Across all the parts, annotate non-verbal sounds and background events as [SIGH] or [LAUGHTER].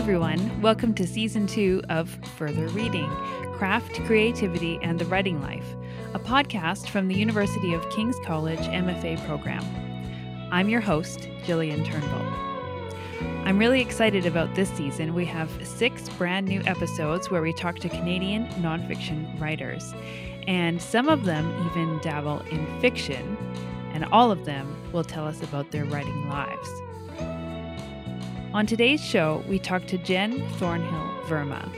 everyone. Welcome to season two of Further Reading Craft, Creativity, and the Writing Life, a podcast from the University of King's College MFA program. I'm your host, Gillian Turnbull. I'm really excited about this season. We have six brand new episodes where we talk to Canadian nonfiction writers, and some of them even dabble in fiction, and all of them will tell us about their writing lives. On today's show, we talk to Jen Thornhill Verma.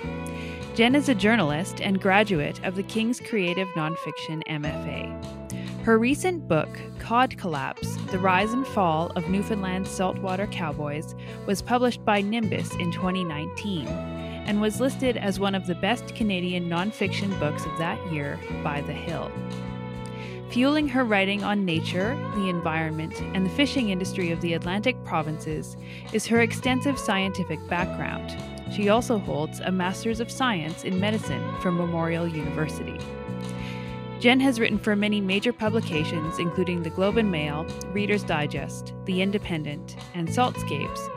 Jen is a journalist and graduate of the King's Creative Nonfiction MFA. Her recent book, Cod Collapse The Rise and Fall of Newfoundland's Saltwater Cowboys, was published by Nimbus in 2019 and was listed as one of the best Canadian nonfiction books of that year by The Hill. Fueling her writing on nature, the environment, and the fishing industry of the Atlantic provinces is her extensive scientific background. She also holds a Master's of Science in Medicine from Memorial University. Jen has written for many major publications, including the Globe and Mail, Reader's Digest, The Independent, and Saltscapes,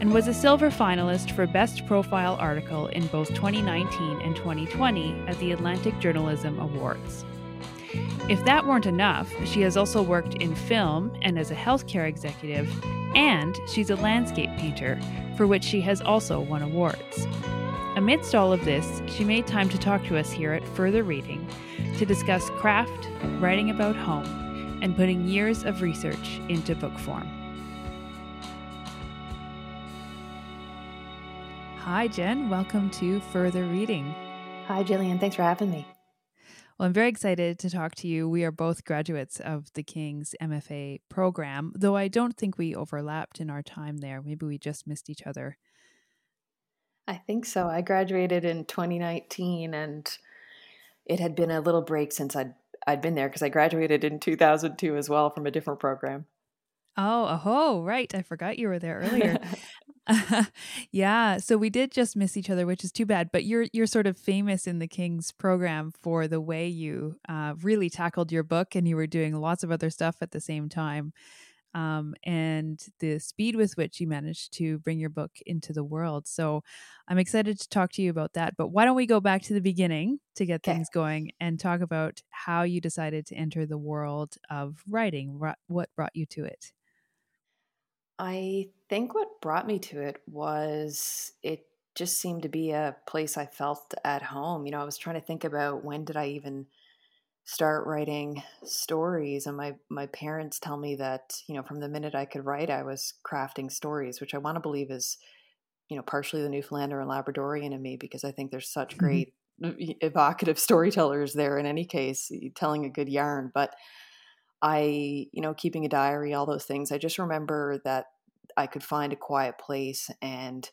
and was a silver finalist for Best Profile Article in both 2019 and 2020 at the Atlantic Journalism Awards. If that weren't enough, she has also worked in film and as a healthcare executive, and she's a landscape painter, for which she has also won awards. Amidst all of this, she made time to talk to us here at Further Reading to discuss craft, writing about home, and putting years of research into book form. Hi, Jen. Welcome to Further Reading. Hi, Gillian. Thanks for having me. Well, I'm very excited to talk to you. We are both graduates of the King's MFA program, though I don't think we overlapped in our time there. Maybe we just missed each other. I think so. I graduated in 2019 and it had been a little break since I'd I'd been there because I graduated in 2002 as well from a different program. Oh, oh, right. I forgot you were there earlier. [LAUGHS] [LAUGHS] yeah, so we did just miss each other, which is too bad. But you're you're sort of famous in the King's program for the way you uh, really tackled your book, and you were doing lots of other stuff at the same time, um, and the speed with which you managed to bring your book into the world. So I'm excited to talk to you about that. But why don't we go back to the beginning to get okay. things going and talk about how you decided to enter the world of writing? What brought you to it? I think what brought me to it was it just seemed to be a place I felt at home. You know, I was trying to think about when did I even start writing stories and my my parents tell me that, you know, from the minute I could write I was crafting stories, which I want to believe is you know, partially the Newfoundlander and Labradorian in me because I think there's such mm-hmm. great evocative storytellers there in any case telling a good yarn, but I, you know, keeping a diary, all those things. I just remember that I could find a quiet place and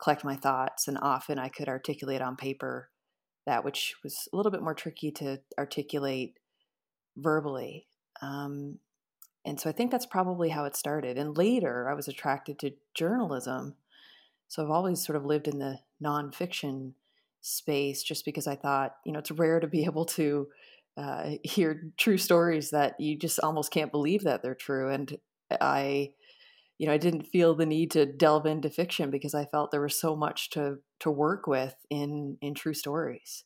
collect my thoughts, and often I could articulate on paper that which was a little bit more tricky to articulate verbally. Um, and so I think that's probably how it started. And later, I was attracted to journalism. So I've always sort of lived in the nonfiction space just because I thought, you know, it's rare to be [LAUGHS] able to uh, [LAUGHS] hear true stories that you just almost can't believe that they're true. And I, you know, I didn't feel the need to delve into fiction because I felt there was so much to to work with in in true stories.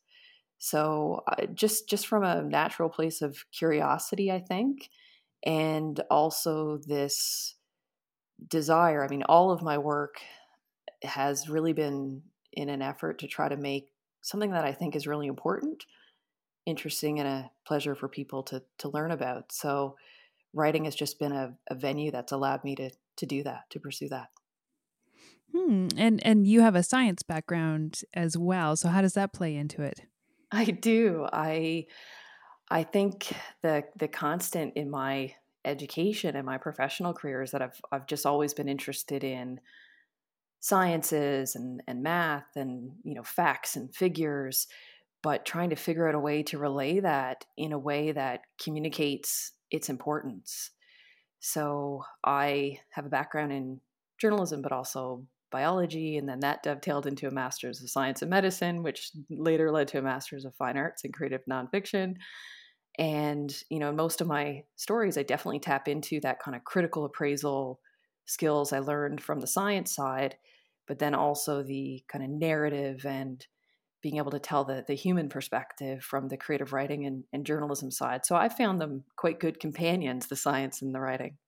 So uh, just just from a natural place of curiosity, I think, and also this desire. I mean, all of my work has really been in an effort to try to make something that I think is really important interesting and a pleasure for people to to learn about. So writing has just been a, a venue that's allowed me to to do that, to pursue that. Hmm. And and you have a science background as well. So how does that play into it? I do. I I think the the constant in my education and my professional career is that I've I've just always been interested in sciences and, and math and you know facts and figures but trying to figure out a way to relay that in a way that communicates its importance. So I have a background in journalism, but also biology, and then that dovetailed into a master's of science and medicine, which later led to a master's of fine arts and creative nonfiction. And, you know, most of my stories, I definitely tap into that kind of critical appraisal skills I learned from the science side, but then also the kind of narrative and being able to tell the, the human perspective from the creative writing and, and journalism side. So I found them quite good companions, the science and the writing.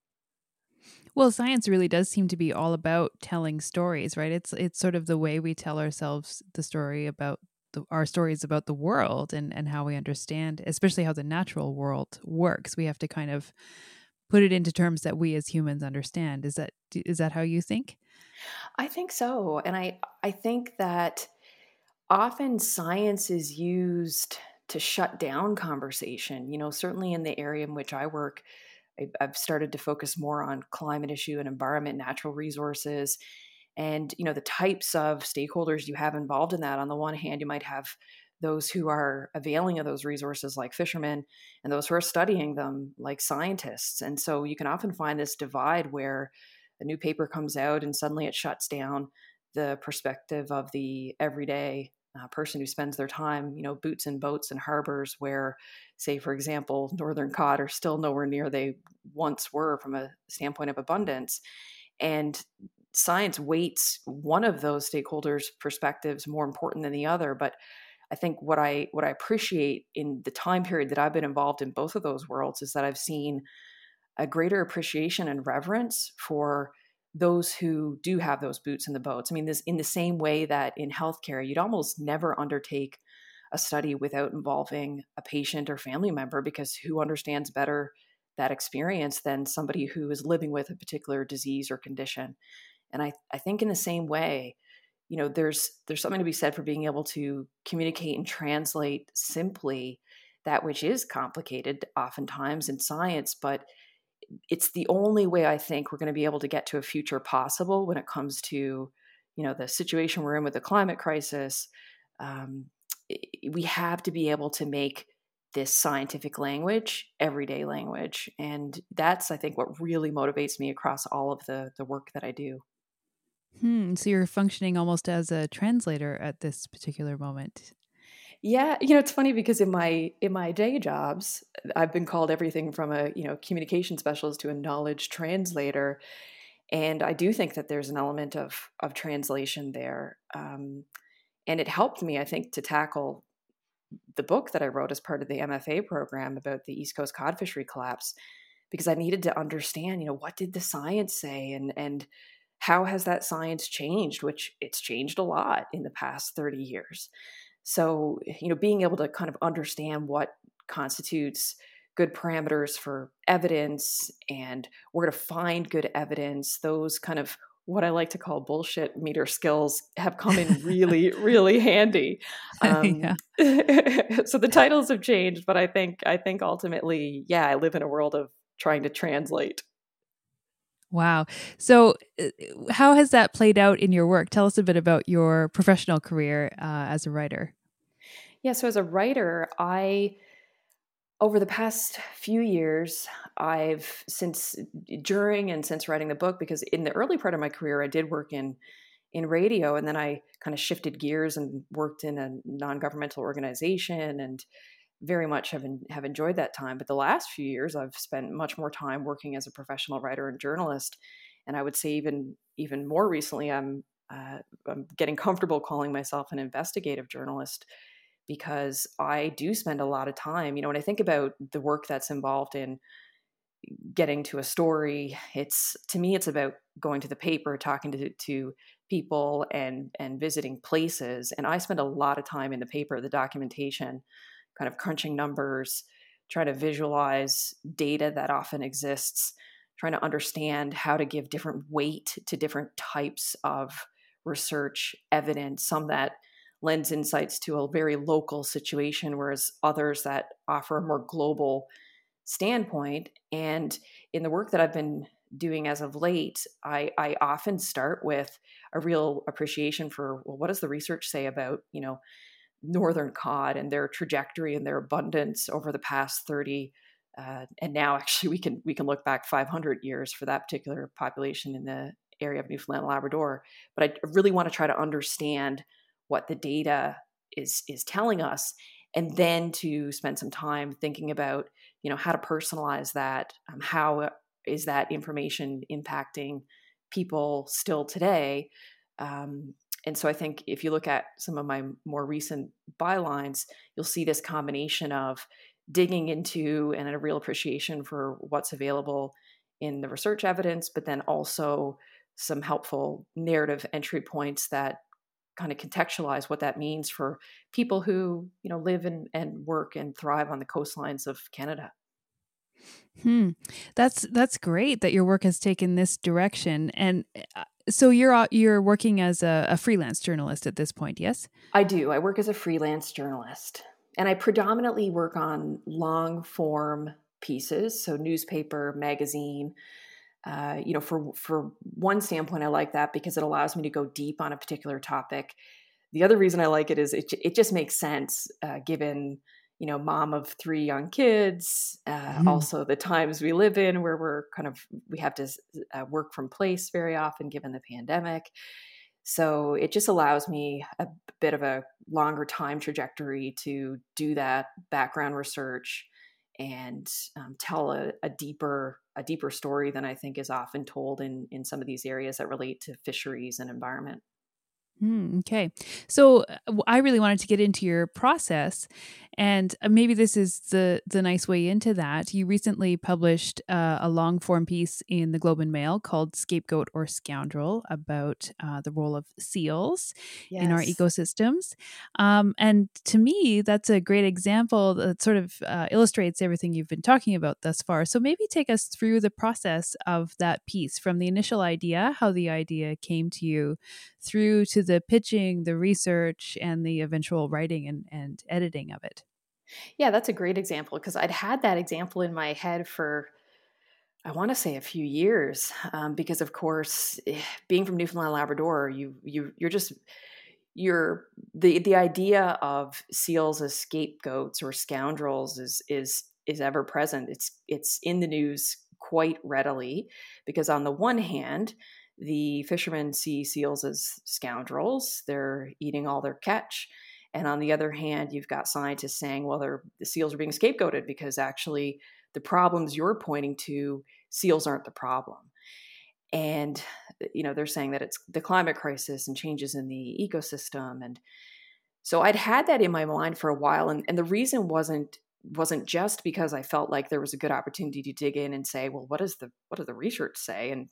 Well, science really does seem to be all about telling stories, right? It's it's sort of the way we tell ourselves the story about the, our stories about the world and and how we understand, especially how the natural world works. We have to kind of put it into terms that we as humans understand. Is that is that how you think? I think so, and I I think that often science is used to shut down conversation. You know, certainly in the area in which I work, I've started to focus more on climate issue and environment, natural resources, and you know the types of stakeholders you have involved in that. On the one hand, you might have those who are availing of those resources like fishermen and those who are studying them like scientists and so you can often find this divide where a new paper comes out and suddenly it shuts down the perspective of the everyday uh, person who spends their time, you know, boots and boats and harbors where, say, for example, northern cod are still nowhere near they once were from a standpoint of abundance. And science weights one of those stakeholders' perspectives more important than the other. But I think what I what I appreciate in the time period that I've been involved in both of those worlds is that I've seen a greater appreciation and reverence for those who do have those boots in the boats. I mean, this in the same way that in healthcare, you'd almost never undertake a study without involving a patient or family member because who understands better that experience than somebody who is living with a particular disease or condition. And I, I think in the same way, you know, there's there's something to be said for being able to communicate and translate simply that which is complicated oftentimes in science, but it's the only way I think we're going to be able to get to a future possible when it comes to, you know, the situation we're in with the climate crisis. Um, we have to be able to make this scientific language everyday language, and that's I think what really motivates me across all of the the work that I do. Hmm. So you're functioning almost as a translator at this particular moment. Yeah, you know, it's funny because in my in my day jobs, I've been called everything from a, you know, communication specialist to a knowledge translator. And I do think that there's an element of of translation there. Um, and it helped me, I think, to tackle the book that I wrote as part of the MFA program about the East Coast cod fishery collapse, because I needed to understand, you know, what did the science say and and how has that science changed, which it's changed a lot in the past 30 years. So, you know, being able to kind of understand what constitutes good parameters for evidence and where to find good evidence, those kind of what I like to call bullshit meter skills have come in really, really [LAUGHS] handy. [LAUGHS] Um, [LAUGHS] so the titles have changed, but I think I think ultimately, yeah, I live in a world of trying to translate. Wow. So, uh, how has that played out in your work? Tell us a bit about your professional career uh, as a writer. Yeah, so as a writer, I over the past few years, I've since during and since writing the book because in the early part of my career I did work in in radio and then I kind of shifted gears and worked in a non-governmental organization and very much have have enjoyed that time. But the last few years I've spent much more time working as a professional writer and journalist. And I would say even even more recently I'm uh, I'm getting comfortable calling myself an investigative journalist because I do spend a lot of time. You know, when I think about the work that's involved in getting to a story, it's to me, it's about going to the paper, talking to, to people, and and visiting places. And I spend a lot of time in the paper, the documentation, kind of crunching numbers, trying to visualize data that often exists, trying to understand how to give different weight to different types of research evidence, some that lends insights to a very local situation, whereas others that offer a more global standpoint. And in the work that I've been doing as of late, I, I often start with a real appreciation for well, what does the research say about, you know, northern cod and their trajectory and their abundance over the past 30 uh, and now actually [LAUGHS] we can we can look back 500 years for that particular population in the area of Newfoundland Labrador but I really want to try to understand what the data is is telling us and then to spend some time thinking about you know how to personalize that um, how is that information impacting people still today? Um, and so I think if you look at some of my more recent bylines, you'll see this combination of digging into and a real appreciation for what's available in the research evidence, but then also some helpful narrative entry points that kind of contextualize what that means for people who you know live and, and work and thrive on the coastlines of Canada. Hmm. That's that's great that your work has taken this direction. And uh, so you're you're working as a, a freelance journalist at this point, yes? I do. I work as a freelance journalist, and I predominantly work on long form pieces, so newspaper, magazine. Uh, you know, for for one standpoint, I like that because it allows me to go deep on a particular topic. The other reason I like it is it it just makes sense uh, given you know mom of three young kids uh, mm-hmm. also the times we live in where we're kind of we have to uh, work from place very often given the pandemic so it just allows me a bit of a longer time trajectory to do that background research and um, tell a, a, deeper a deeper story than I think is often told in in some of these areas that relate to fisheries and environment. Mm, okay. So uh, I really wanted to get into your process and uh, maybe this is the the nice way into that. You recently published uh, a long form piece in the Globe and Mail called "Scapegoat or Scoundrel" about uh, the role of seals yes. in our ecosystems. Um, and to me, that's a great example that sort of uh, illustrates everything you've been talking about thus far. So maybe take us through the process of that piece from the initial idea, how the idea came to you, through to the pitching, the research, and the eventual writing and, and editing of it. Yeah, that's a great example because I'd had that example in my head for, I want to say, a few years. Um, because of course, eh, being from Newfoundland, Labrador, you you you're just you're the the idea of seals as scapegoats or scoundrels is is is ever present. It's it's in the news quite readily because on the one hand, the fishermen see seals as scoundrels. They're eating all their catch and on the other hand, you've got scientists saying, well, the seals are being scapegoated because actually the problems you're pointing to, seals aren't the problem. And uh, you know, they're saying that it's the climate crisis and changes in the ecosystem. And so I'd had that in my mind for a while. And, and the reason wasn't wasn't just because I felt like there was a good opportunity to dig in and say, well, what does the what does the research say? And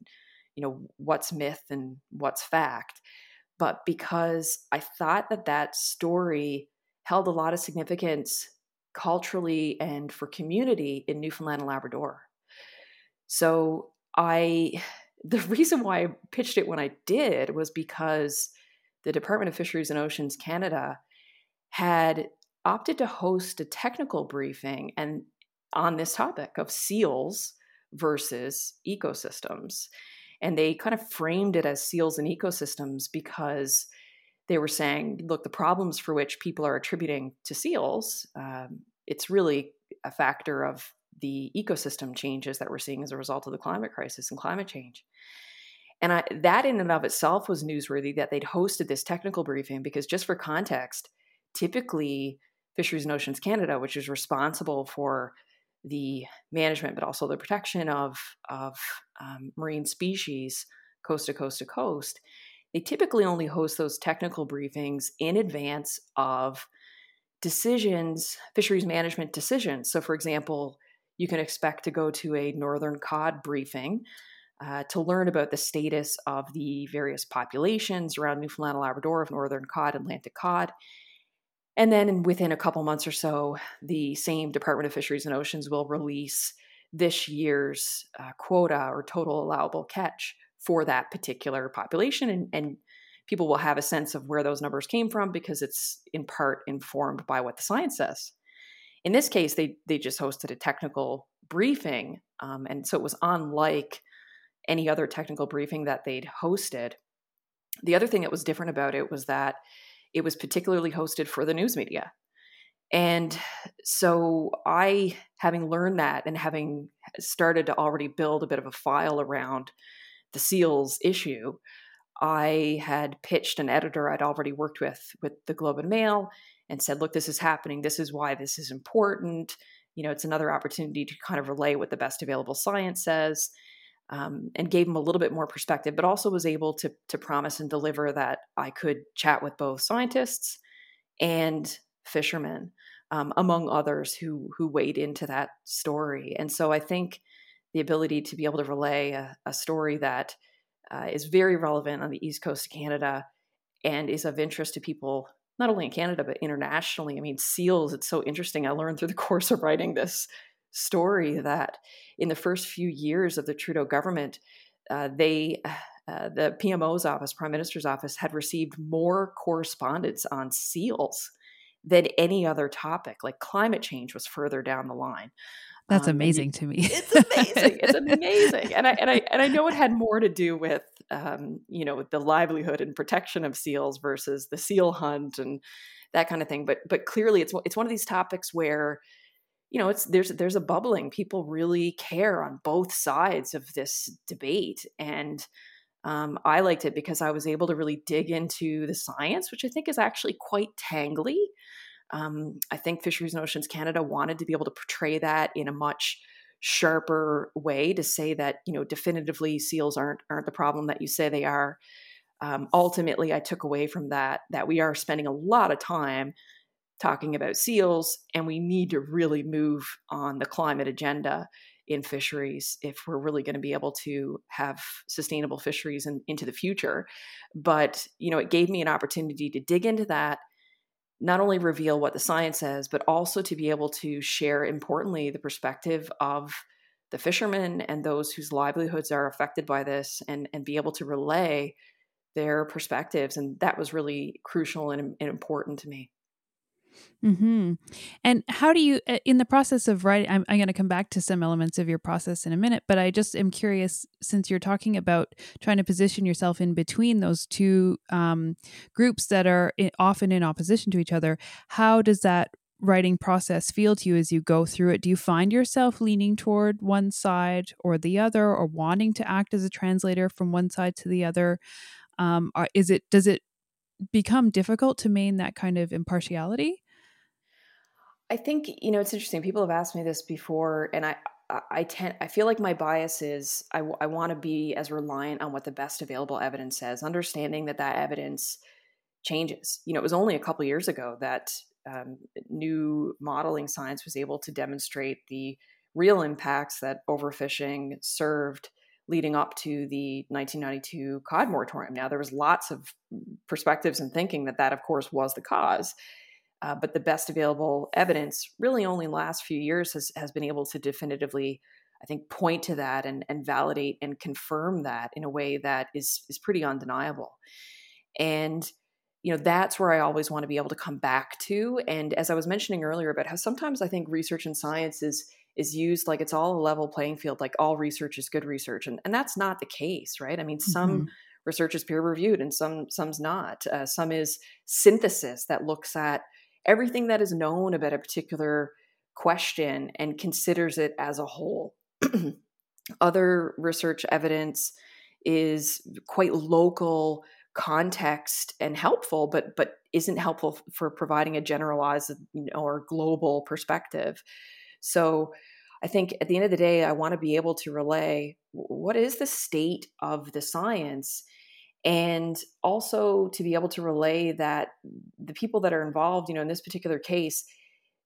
you know, what's myth and what's fact? But because I thought that that story held a lot of significance culturally and for community in Newfoundland and Labrador. So I [SIGHS] the reason why I pitched it when I did was because the Department of Fisheries and Oceans Canada had opted to host a technical briefing and on this topic of seals versus ecosystems. And they kind of framed it as seals and ecosystems because they were saying, look, the problems for which people are attributing to seals, um, it's really a factor of the ecosystem changes that we're seeing as a result of the climate crisis and climate change. And I, that in and of itself was newsworthy that they'd hosted this technical briefing because, just for context, typically Fisheries and Oceans Canada, which is responsible for the management, but also the protection of, of um, marine species coast to coast to coast, they typically only host those technical briefings in advance of decisions, fisheries management decisions. So, for example, you can expect to go to a northern cod briefing uh, to learn about the status of the various populations around Newfoundland and Labrador of northern cod, Atlantic cod, and then within a couple months or so, the same Department of Fisheries and Oceans will release this year's uh, quota or total allowable catch for that particular population. And, and people will have a sense of where those numbers came from because it's in part informed by what the science says. In this case, they, they just hosted a technical briefing. Um, and so it was unlike any other technical briefing that they'd hosted. The other thing that was different about it was that it was particularly hosted for the news media. And so I, having learned that and having started to already build a bit of a file around the SEALs issue, I had pitched an editor I'd already worked with with the Globe and Mail and said, look, this is happening. This is why this is important. You know, it's another opportunity to kind of relay what the best available science says. Um, and gave them a little bit more perspective, but also was able to to promise and deliver that I could chat with both scientists and fishermen, um, among others who who weighed into that story. And so I think the ability to be able to relay a, a story that uh, is very relevant on the east coast of Canada and is of interest to people not only in Canada but internationally. I mean, seals. It's so interesting. I learned through the [LAUGHS] course of writing this story that in the first few years of the Trudeau government, uh, they, [SIGHS] uh, the PMO's office, Prime Minister's office, had received more correspondence on seals than any other topic. Like climate change was further down the line. That's um, amazing to me. it's amazing. It's [LAUGHS] amazing, and I and I and I know it had more to do with um, you know with the livelihood and protection of seals versus the seal hunt and that kind of thing. But but clearly, it's it's one of these topics where you know it's there's there's a bubbling. People really care on both sides of this debate and um, i liked it because i was able to really dig into the science which i think is actually quite tangly. Um, i think fisheries and oceans canada wanted to be able to portray that in a much sharper way to say that you know definitively seals aren't aren't the problem that you say they are. Um, ultimately i took away from that that we are spending a lot of time talking about seals, and we need to really move on the climate agenda in fisheries if we're really going to be able to have sustainable fisheries in, into the future. But you know, it gave me an opportunity to dig into that, not only reveal what the science says, but also to be able to share, importantly, the perspective of the fishermen and those whose livelihoods are affected by this, and and be able to relay their perspectives. And that was really crucial and, and important to me. Hmm. And how do you, uh, in the process of writing, I'm, I'm going to come back to some elements of your process in a minute, but I just am curious since you're talking about trying to position yourself in between those two um, groups that are in, often in opposition to each other. How does that writing process feel to you as you go through it? Do you find yourself leaning toward one side or the other, or wanting to act as a translator from one side to the other? Um, is it does it become difficult to maintain that kind of impartiality? I think you know it's interesting. People have asked me this before, and I I tend I feel like my bias is I, I want to be as reliant on what the best available evidence says, understanding that that evidence changes. You know, it was only a couple years ago that um, new modeling science was able to demonstrate the real impacts that overfishing served leading up to the 1992 cod moratorium. Now, there was lots of perspectives and thinking that that, of course, was the cause. Uh, but the best available evidence, really only in the last few years, has, has been able to definitively, I think, point to that and, and validate and confirm that in a way that is is pretty undeniable. And you know that's where I always want to be able to come back to. And as I was mentioning earlier about how sometimes I think research and science is is used like it's all a level playing field, like all research is good research, and and that's not the case, right? I mean, some mm-hmm. research is peer reviewed and some some's not. Uh, some is synthesis that looks at everything that is known about a particular question and considers it as a whole. [CLEARS THROAT] Other research evidence is quite local context and helpful but but isn't helpful for providing a generalized you know, or global perspective so i think at the end of the day i want to be able to relay what is the state of the science and also to be able to relay that the people that are involved you know in this particular case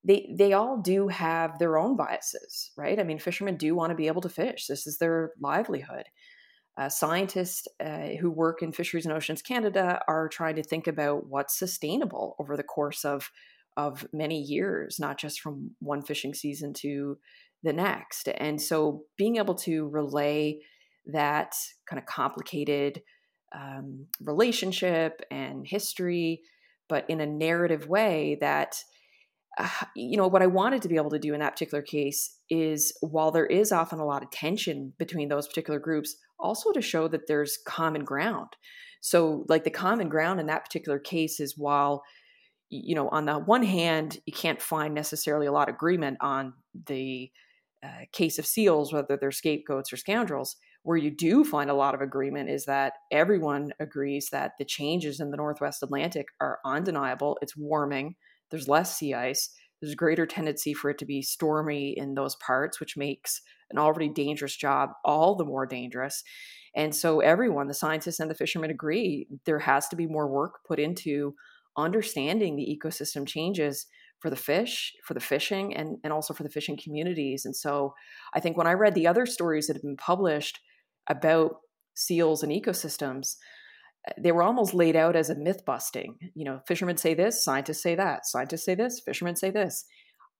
they they all do have their own biases right? I mean fishermen do want to be able to fish. This is their livelihood. Uh, scientists uh, who work in fisheries and oceans canada are trying to think about what's sustainable over the course of of many years not just from one fishing season to the next. And so being able to relay that kind of complicated um, relationship and history, but in a narrative way that, uh, you know, what I wanted to be able to do in that particular case is while there is often a lot of tension between those particular groups, also to show that there's common ground. So, like the common ground in that particular case is while, you know, on the one hand, you can't find necessarily a lot of agreement on the uh, case of seals, whether they're scapegoats or scoundrels where you do find a lot of agreement is that everyone agrees that the changes in the Northwest Atlantic are undeniable. It's warming, there's less sea ice, there's a greater tendency for it to be stormy in those parts, which makes an already dangerous job all the more dangerous. And so everyone, the scientists and the fishermen agree there has to be more work put into understanding the ecosystem changes for the fish, for the fishing, and, and also for the fishing communities. And so I think when I read the other stories that have been published about seals and ecosystems, they were almost laid out as a myth busting. You know, fishermen say this, scientists say that, scientists say this, fishermen say this.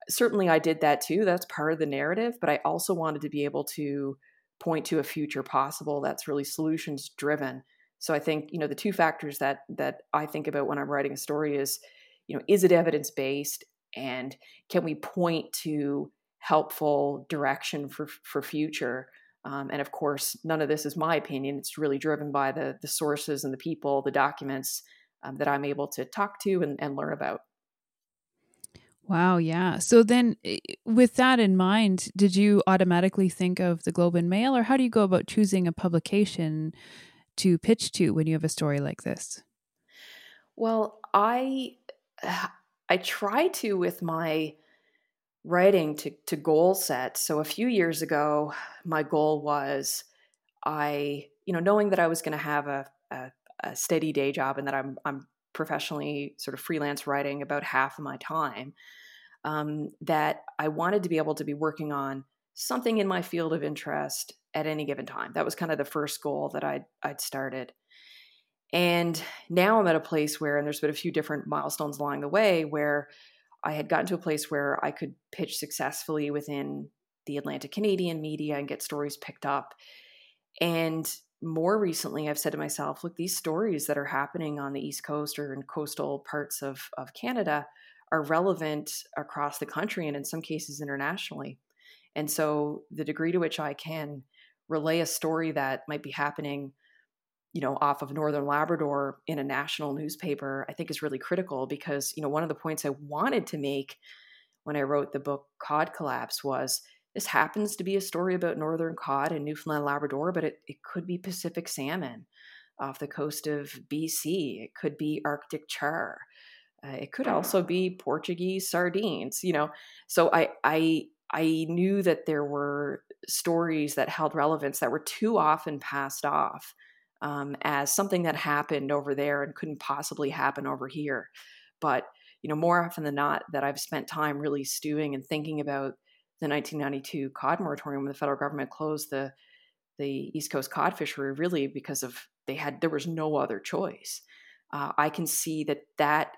Certainly, I did that too. That's part of the narrative, but I also wanted to be able to point to a future possible that's really solutions driven. So I think you know the two factors that that I think about when I'm writing a story is, you know, is it evidence based, and can we point to helpful direction for for future um, and of course none of this is my opinion it's really driven by the the sources and the people the documents um, that i'm able to talk to and, and learn about. Wow yeah. So then eh, with that in mind did you automatically think of the globe and mail or how do you go about choosing a publication to pitch to when you have a story like this? Well i [SIGHS] I try to with my writing to, to goal set. So a few years ago, my goal was I, you know, knowing that I was going to have a, a, a, steady day job and that I'm, I'm professionally sort of freelance writing about half of my time, um, that I wanted to be able to be working on something in my field of interest at any given time. That was kind of the first goal that I'd, I'd started. And now I'm at a place where, and there's been a few different milestones along the way where I had gotten to a place where I could pitch successfully within the Atlantic Canadian media and get stories picked up. And more recently, I've said to myself, look, these stories that are happening on the East Coast or in coastal parts of, of Canada are relevant across the country and in some cases internationally. And so the degree to which I can relay a story that might be happening you know off of northern labrador in a national newspaper i think is really critical because you know one of the points i wanted to make when i wrote the book cod collapse was this happens to be a story about northern cod and newfoundland labrador but it, it could be pacific salmon off the coast of bc it could be arctic char. Uh, it could also be portuguese sardines you know? So i i i knew that there were stories that held relevance that were too often passed off um, as something that happened over there and couldn't possibly happen over here. But you know, more often than not, that I've spent time really stewing and thinking about the 1992 cod moratorium when the federal government closed the the East Coast cod fishery, really because of they had there was no other choice. Uh, I can see that that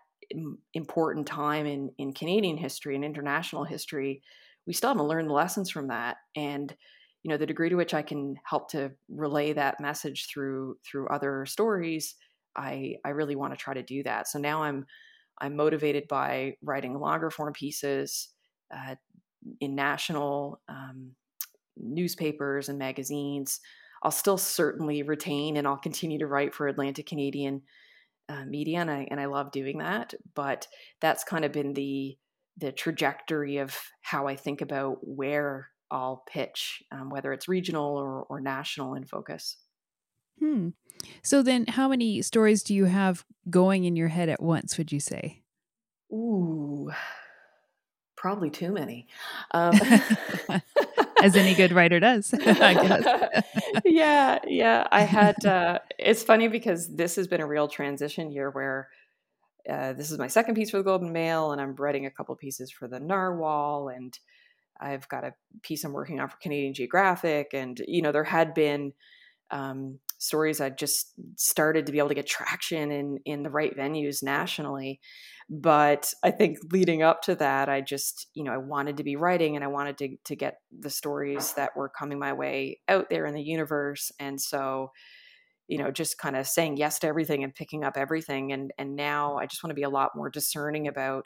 important time in in Canadian history and international history, we still haven't learned the lessons from that, and you know the degree to which i can help to relay that message through through other stories i i really want to try to do that. So now i'm i'm motivated by writing longer form pieces uh, in national um, newspapers and magazines. I'll still certainly retain and i'll continue to write for atlantic canadian uh, media and I, and I love doing that but that's kind of been the the trajectory of how i think about where I'll pitch, um, whether it's regional or, or national in focus. Hmm. So then, how many stories do you have going in your head at once? Would you say? Ooh, probably too many. Um, [LAUGHS] As any good writer does, [LAUGHS] I guess. [LAUGHS] yeah, yeah. I had. Uh, it's funny because this has been a real transition year where uh, this is my second piece for the Globe and Mail, and I'm writing a couple pieces for the Narwhal, and I've got a piece I'm working on for Canadian Geographic, and you know there had been um, stories I just started to be able to get traction in in the right venues nationally. But I think leading up to that, I just you know I wanted to be writing and I wanted to to get the stories that were coming my way out there in the universe, and so you know just kind of saying yes to everything and picking up everything and and now i just want to be a lot more discerning about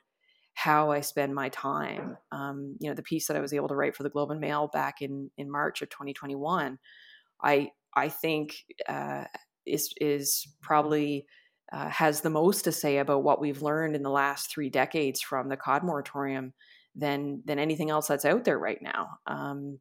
how I spend my time. Um, you know, the piece that I was able to write for the Globe and Mail back in in March of 2021, I I think uh, is is probably uh, has the most to say about what we've learned in the last three decades from the cod moratorium than than anything else that's out there right now. Um,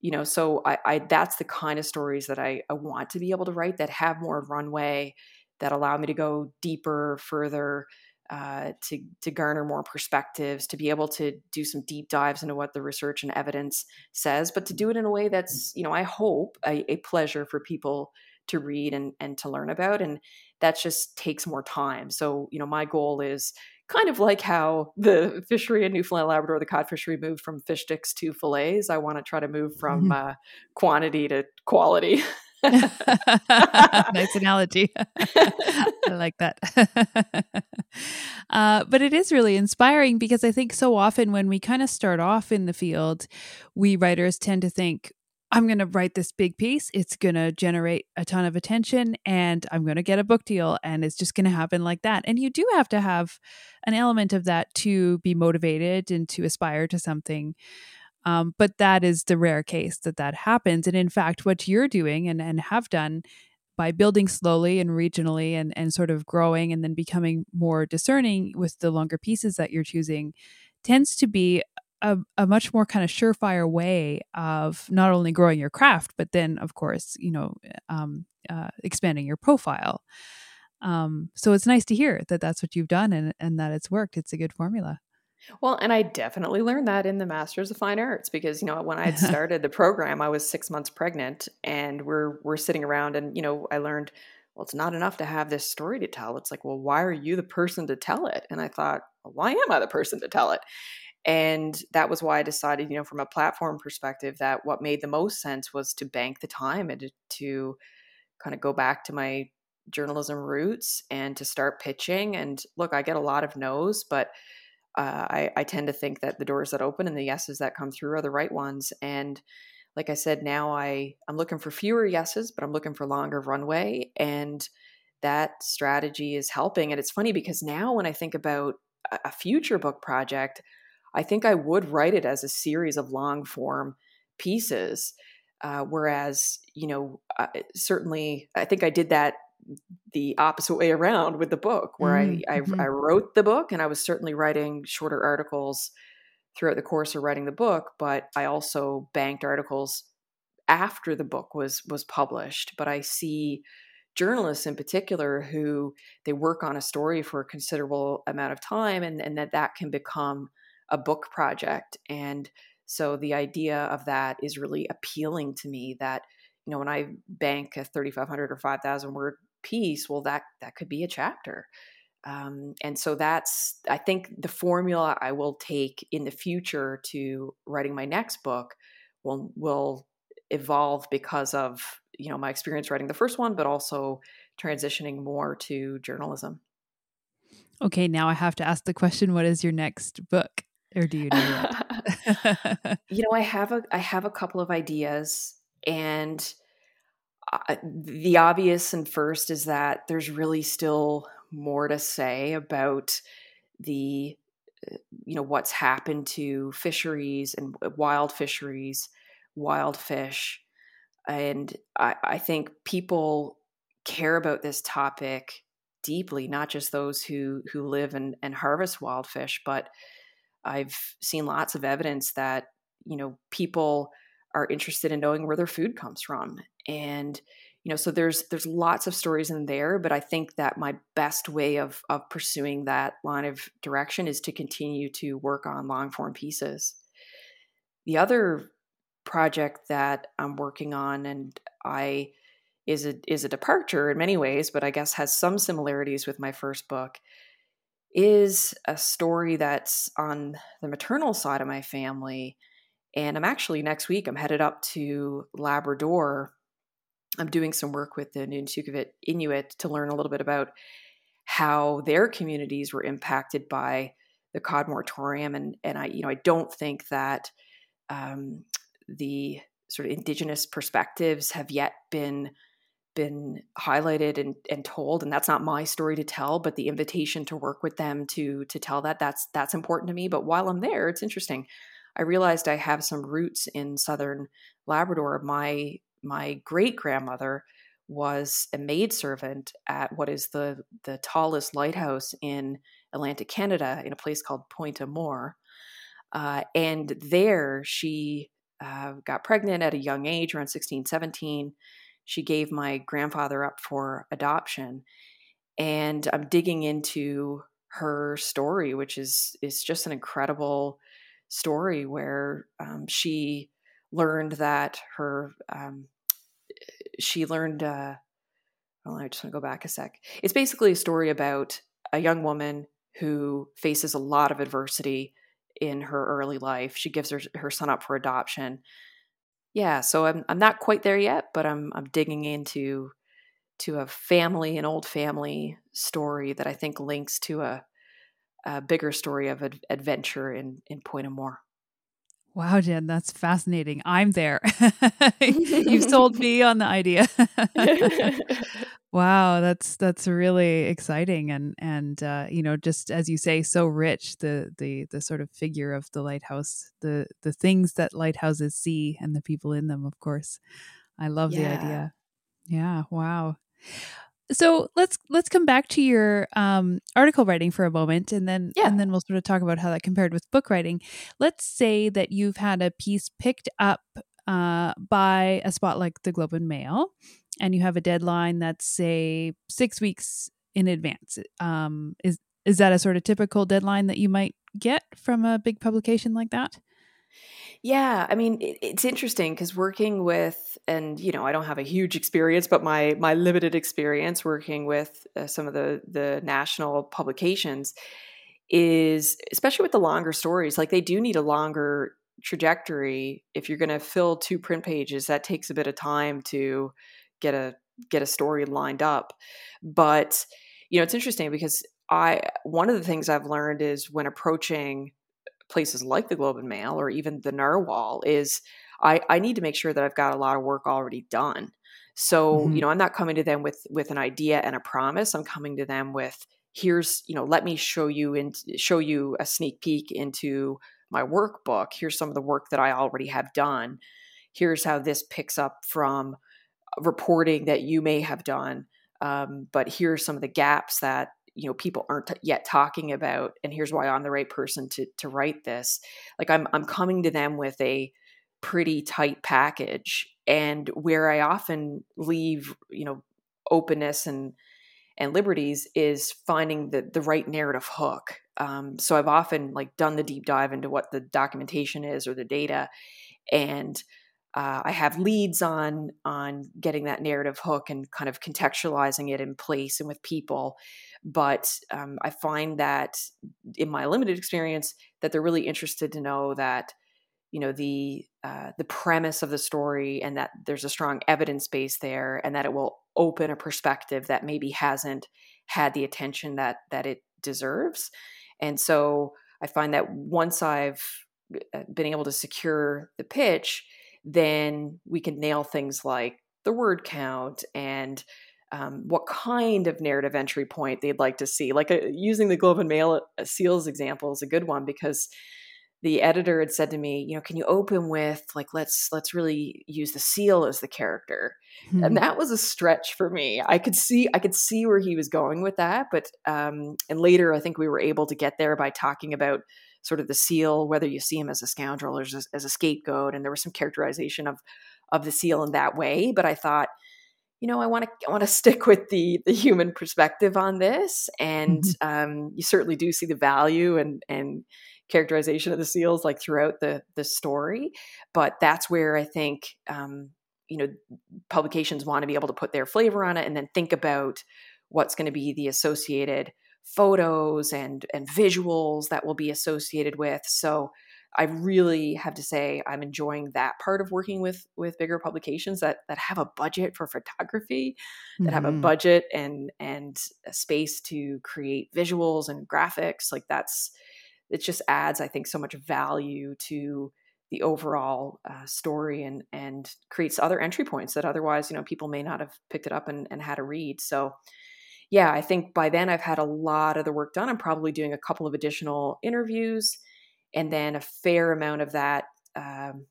you know, so I, I that's the kind of stories that I, I want to be able to write that have more runway, that allow me to go deeper, further, uh, to to garner more perspectives, to be able to do some deep dives into what the research and evidence says, but to do it in a way that's, you know, I hope a, a pleasure for people to read and and to learn about, and that just takes more time. So, you know, my goal is kind of like how [LAUGHS] the fishery in Newfoundland Labrador, the cod fishery, moved from fish sticks to fillets. I want to try to move from mm-hmm. uh, quantity to quality. [LAUGHS] [LAUGHS] nice analogy. I like that. [LAUGHS] uh, but it is really inspiring because I think so often when we kind of start off in the field, we writers tend to think, I'm going to write this big piece. It's going to generate a ton of attention and I'm going to get a book deal and it's just going to happen like that. And you do have to have an element of that to be motivated and to aspire to something. Um, but that is the rare case that that happens. And in fact, what you're doing and, and have done by building slowly and regionally and, and sort of growing and then becoming more discerning with the longer pieces that you're choosing tends to be a, a much more kind of surefire way of not only growing your craft, but then, of course, you know, um, uh, expanding your profile. Um, so it's nice to hear that that's what you've done and, and that it's worked. It's a good formula. Well, and I definitely learned that in the Masters of Fine Arts because you know when I had [LAUGHS] started the program, I was six months pregnant, and we're we're sitting around, and you know I learned well, it's not enough to have this story to tell. It's like, well, why are you the person to tell it? And I thought, well, why am I the person to tell it? And that was why I decided, you know, from a platform perspective, that what made the most sense was to bank the time and to, to kind of go back to my journalism roots and to start pitching. And look, I get a lot of no's, but uh, I, I tend to think that the doors that open and the yeses that come through are the right ones. And like I said, now I I'm looking for fewer yeses, but I'm looking for longer runway, and that strategy is helping. And it's funny because now when I think about a future book project, I think I would write it as a series of long form pieces. Uh, whereas, you know, uh, certainly I think I did that the opposite way around with the book, where mm, I, I, mm-hmm. I wrote the book and I was certainly writing shorter articles throughout the course of writing the book, but I also banked articles after the book was was published. But I see journalists in particular who they work on a story for a considerable amount of time and, and that that can become a book project and so the idea of that is really appealing to me that you know when i bank a 3500 or 5000 word piece well that that could be a chapter. Um, and so that's i think the formula i will take in the future to writing my next book will will evolve because of you know my experience writing the first one but also transitioning more to journalism. Okay now i have to ask the question what is your next book? Or do you know [LAUGHS] you know i have a i have a couple of ideas and the obvious and first is that there's really still more to say about the uh, you know what's happened to fisheries and wild fisheries wild fish. And I, I think people care about this topic deeply not just those who who live and, and harvest wild fish but i've seen lots of evidence that you know people are interested in knowing where their food comes from. And you know so there's there's lots of stories in there but i think that my best way of of pursuing that line of direction is to continue to work on long form pieces. The other project that i'm working on and i is a is a departure in many ways but i guess has some similarities with my first book is a story that's on the maternal side of my family and I'm actually next week, I'm headed up to Labrador. I'm doing some work with the Nunatsiavut Inuit to learn a little bit about how their communities were impacted by the cod moratorium. And, and I, you know, I don't think that um, the sort of indigenous perspectives have yet been been highlighted and, and told and that's not my story to tell but the invitation to work with them to to tell that that's that's important to me but while i'm there it's interesting I realized I have some roots in southern Labrador. My my great grandmother was a maidservant at what is the the tallest lighthouse in Atlantic Canada in a place called Point Amour. Uh, and there she uh, got pregnant at a young age, around 16, 17. She gave my grandfather up for adoption. And I'm digging into her story, which is is just an incredible story where um, she learned that her um, she learned. Uh, well, I just want to go back a sec. It's basically a story about a young woman who faces a lot of adversity in her early life. She gives her her son up for adoption. Yeah, so I'm I'm not quite there yet, but I'm I'm digging into to a family, an old family story that I think links to a, a bigger story of ad- adventure in in Point Amour. Wow, Jen, that's fascinating. I'm there. [LAUGHS] You've [LAUGHS] sold me on the idea. [LAUGHS] wow, that's that's really exciting and and uh, you know, just as you say, so rich the the the sort of figure of the lighthouse, the the things that lighthouses see and the people in them, of course. I love yeah. the idea. Yeah, wow. So let's let's come back to your um, article writing for a moment, and then yeah. and then we'll sort of talk about how that compared with book writing. Let's say that you've had a piece picked up uh, by a spot like the Globe and Mail, and you have a deadline that's say six weeks in advance. Um, is is that a sort of typical deadline that you might get from a big publication like that? Yeah, I mean, it, it's interesting because working with, and you know, I don't have a huge experience, but my my limited experience working with uh, some of the the national publications is, especially with the longer stories, like they do need a longer trajectory. If you're going to fill two print pages, that takes a bit of time to get a get a story lined up. But you know, it's interesting because I one of the things I've learned is when approaching places like the Globe and Mail or even the Narwhal is I, I need to make sure that I've got a lot of work already done. So, mm-hmm. you know, I'm not coming to them with with an idea and a promise. I'm coming to them with here's, you know, let me show you and show you a sneak peek into my workbook. Here's some of the work that I already have done. Here's how this picks up from reporting that you may have done. Um, but here's some of the gaps that you know people aren't yet talking about and here's why i'm the right person to to write this. Like i'm i'm coming to them with a pretty tight package and where i often leave you know openness and and liberties is finding the the right narrative hook. Um, so i've often like done the deep dive into what the documentation is or the data and uh, I have leads on on getting that narrative hook and kind of contextualizing it in place and with people. But um, I find that in my limited experience, that they're really interested to know that you know the uh, the premise of the story and that there's a strong evidence base there and that it will open a perspective that maybe hasn't had the attention that that it deserves and so i find that once i've uh, been able to secure the pitch then we can nail things like the word count and um, what kind of narrative entry point they'd like to see. Like uh, using the Globe and Mail uh, seals example is a good one because the editor had said to me, you know, can you open with like let's let's really use the seal as the character, mm-hmm. and hmm. that was a stretch for me. I could see I could see where he was going with that, but um, and later I think we were able to get there by talking about sort of the seal, whether you see him as a scoundrel or as, as a scapegoat, and there was some characterization of of the seal in that way. But I thought you know, I want to I want to [LAUGHS] stick with the the human perspective on this, and mm-hmm. um, you certainly do see the value and and characterization of the seals like throughout the the story. But that's where I think um, you know publications want to be able to put their flavor on it, and then think about what's going to be the associated photos and and visuals that will be associated with. So I really have to say I'm enjoying that part of working with with bigger publications that that have a budget for photography, that mm-hmm. have a mm-hmm. budget and and a space to create visuals and graphics. Like that's it just adds I think so much value to the overall uh, story and and creates other entry points that otherwise you know people may not have picked it up and, and had a read. So yeah, I think by then I've had a lot of the work done. I'm probably doing a couple of additional interviews and then a fair amount of that um,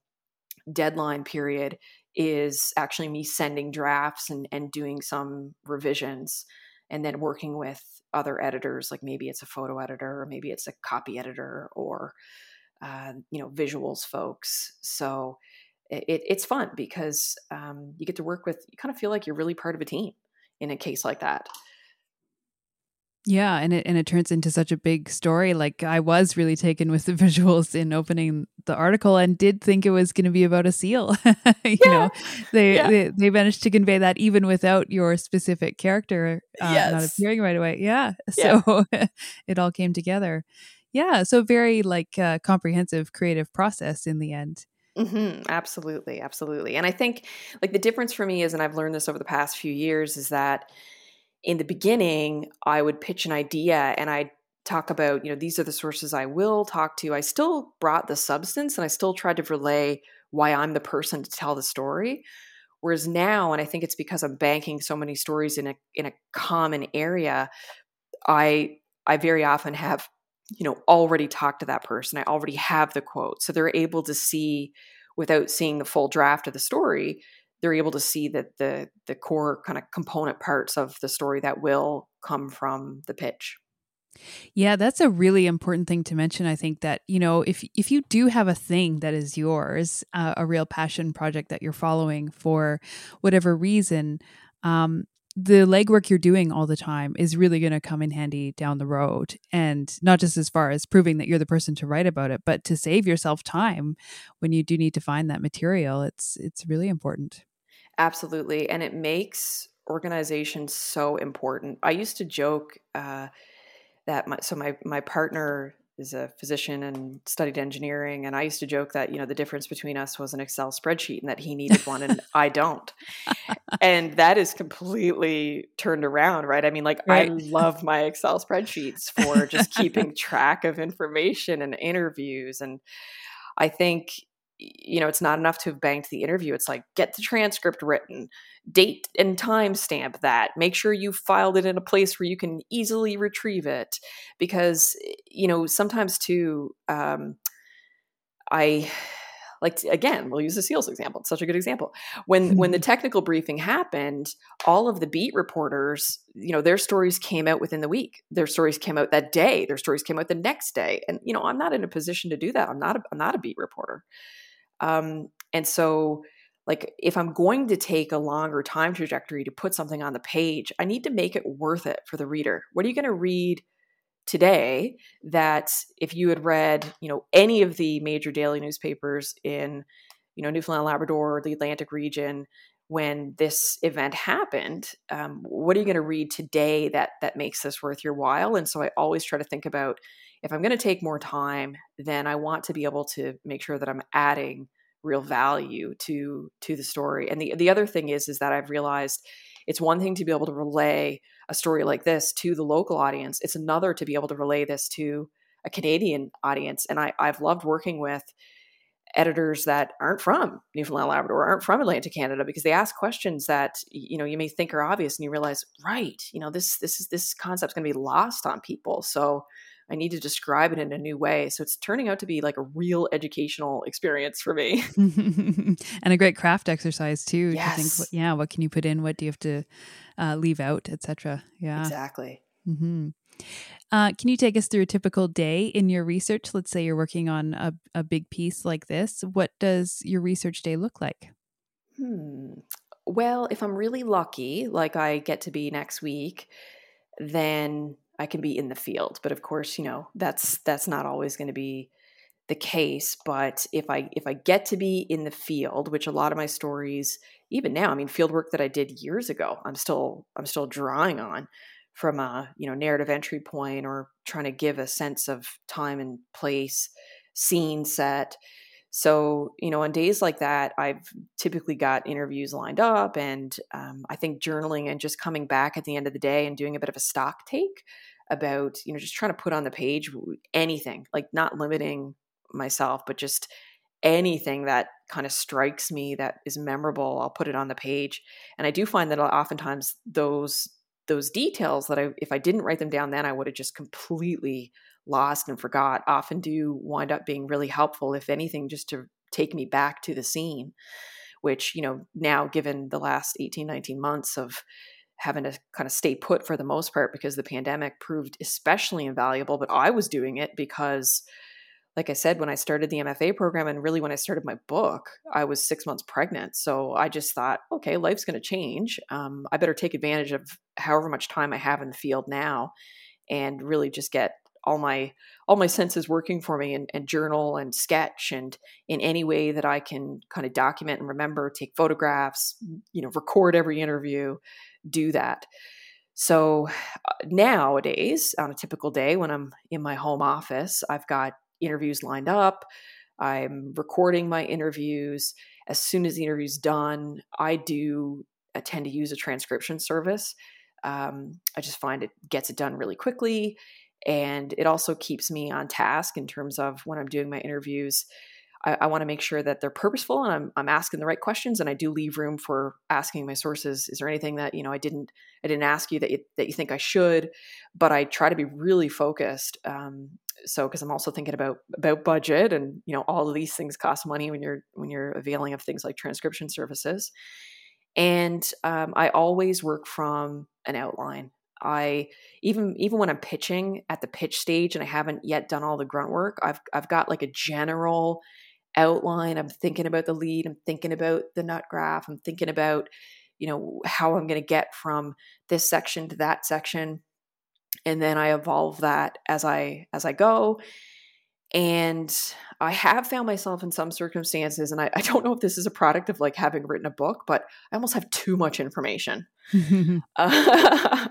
deadline period is actually me sending drafts and, and doing some revisions and then working with other editors like maybe it's a photo editor or maybe it's a copy editor or uh, you know visuals folks so it, it's fun because um, you get to work with you kind of feel like you're really part of a team in a case like that Yeah, and it and it turns into such a big story. Like I was really taken with the [LAUGHS] visuals in opening the article and did think it was going to be about a seal. [LAUGHS] you yeah. know, they, yeah. they, they managed to convey that even without your specific character uh, yes. not appearing right away. Yeah, so [LAUGHS] it all came together. Yeah, so very like uh, comprehensive creative process in the end. Mm-hmm. Absolutely, absolutely. And I think like the difference for me is, and I've learned this over the past few years, is that in the beginning, I would pitch an idea and I'd talk about, you know, these are the sources I will talk to. I still brought the substance and I still tried to relay why I'm the person to tell the story. Whereas now, and I think it's because I'm banking so many stories in a in a common area, I I very often have, you know, already talked to that person. I already have the quote. So they're able to see without seeing the full draft of the story, they're able to see that the the core kind of component parts of the story that will come from the pitch. Yeah, that's a really important thing to mention. I think that you know if if you do have a thing that is yours, uh, a real passion project that you're following for whatever reason, um, the legwork you're doing all the time is really going to come in handy down the road, and not just as far as proving that you're the person to write about it, but to save yourself time when you do need to find that material. It's it's really important. Absolutely. And it makes organization so important. I used to joke uh, that my, so my, my partner is a physician and studied engineering. And I used to joke that, you know, the difference between us was an Excel spreadsheet and that he needed one and [LAUGHS] I don't. And that is completely turned around, right? I mean, like, right. I love my Excel spreadsheets for just keeping [LAUGHS] track of information and interviews. And I think you know, it's not enough to have banked the interview. It's like get the transcript written, date and time stamp that. Make sure you filed it in a place where you can easily retrieve it. Because, you know, sometimes too, um, I like again we'll use the seals example it's such a good example when when the [LAUGHS] technical briefing happened all of the beat reporters you know their stories came out within the week their stories came out that day their stories came out the next day and you know i'm not in a position to do that i'm not a, i'm not a beat reporter um, and so, like, if I'm going to take a longer time trajectory to put something on the page, I need to make it worth it for the reader. What are you going to read today that if you had read, you know, any of the major daily newspapers in, you know, Newfoundland, Labrador, or the Atlantic region, when this event happened, um, what are you going to read today that that makes this worth your while? And so I always try to think about if I'm going to take more time, then I want to be able to make sure that I'm adding real value to to the story. And the the other thing is is that I've realized it's one thing to be able to relay a story like this to the local audience. It's another to be able to relay this to a Canadian audience. And I, I've loved working with editors that aren't from Newfoundland Labrador, aren't from Atlantic Canada, because they ask questions that you know you may think are obvious, and you realize, right, you know this this is this concept's going to be lost on people. So I need to describe it in a new way. So it's turning out to be like a real educational experience for me. [LAUGHS] and a great craft exercise too. Yes. To think, yeah, what can you put in? What do you have to uh, leave out, etc. Yeah. Exactly. Mm-hmm. Uh, can you take us through a typical day in your research? Let's say you're working on a, a big piece like this. What does your research day look like? Hmm. Well, if I'm really lucky, like I get to be next week, then I can be in the field. But of course, you know, that's that's not always going to be the case, but if I if I get to be in the field, which a lot of my stories even now, I mean field work that I did years ago, I'm still I'm still drawing on from a, you know, narrative entry point or trying to give a sense of time and place, scene set. So, you know, on days like that, I've typically got interviews lined up. And um, I think journaling and just coming back at the end of the day and doing a bit of a stock take about, you know, just trying to put on the page anything, like not limiting myself, but just anything that kind of strikes me that is memorable, I'll put it on the page. And I do find that oftentimes those those details that I if I didn't write them down then I would have just completely lost and forgot often do wind up being really helpful if anything just to take me back to the scene which you know now given the last 18 19 months of having to kind of stay put for the most part because the pandemic proved especially invaluable but i was doing it because like i said when i started the mfa program and really when i started my book i was six months pregnant. So i just thought okay life's going to change. Um, i better take advantage of however much time i have in the field now and really just get all my all my senses working for me and, and, journal and sketch and in any way that I can kind of document and remember, take photographs, you know, record every interview, do that. So uh, nowadays, on a typical day when I'm in my home office, I've got interviews lined up. I'm recording my interviews. As soon as the interview's done, I do I tend to use a transcription service. Um, I just find it gets it done really quickly and it also keeps me on task in terms of when I'm doing my interviews. I, I want to make sure that they're purposeful and I'm, I'm asking the right questions and I do leave room for asking my sources. Is there anything that, you know, I didn't, I didn't ask you that you, that you think I should, but I try to be really focused. Um, so, cause I'm also thinking about, about budget and, you know, all of these things cost money when you're, when you're availing of things like transcription services. And um, I always work from an outline. I even even when I'm pitching at the pitch stage and I haven't yet done all the grunt work, I've I've got like a general outline. I'm thinking about the lead, I'm thinking about the nut graph, I'm thinking about, you know, how I'm going to get from this section to that section. And then I evolve that as I as I go. And I have found myself in some circumstances, and I, I, don't know if this is a product of like having written a book, but I almost have too much information. [LAUGHS] [LAUGHS] uh,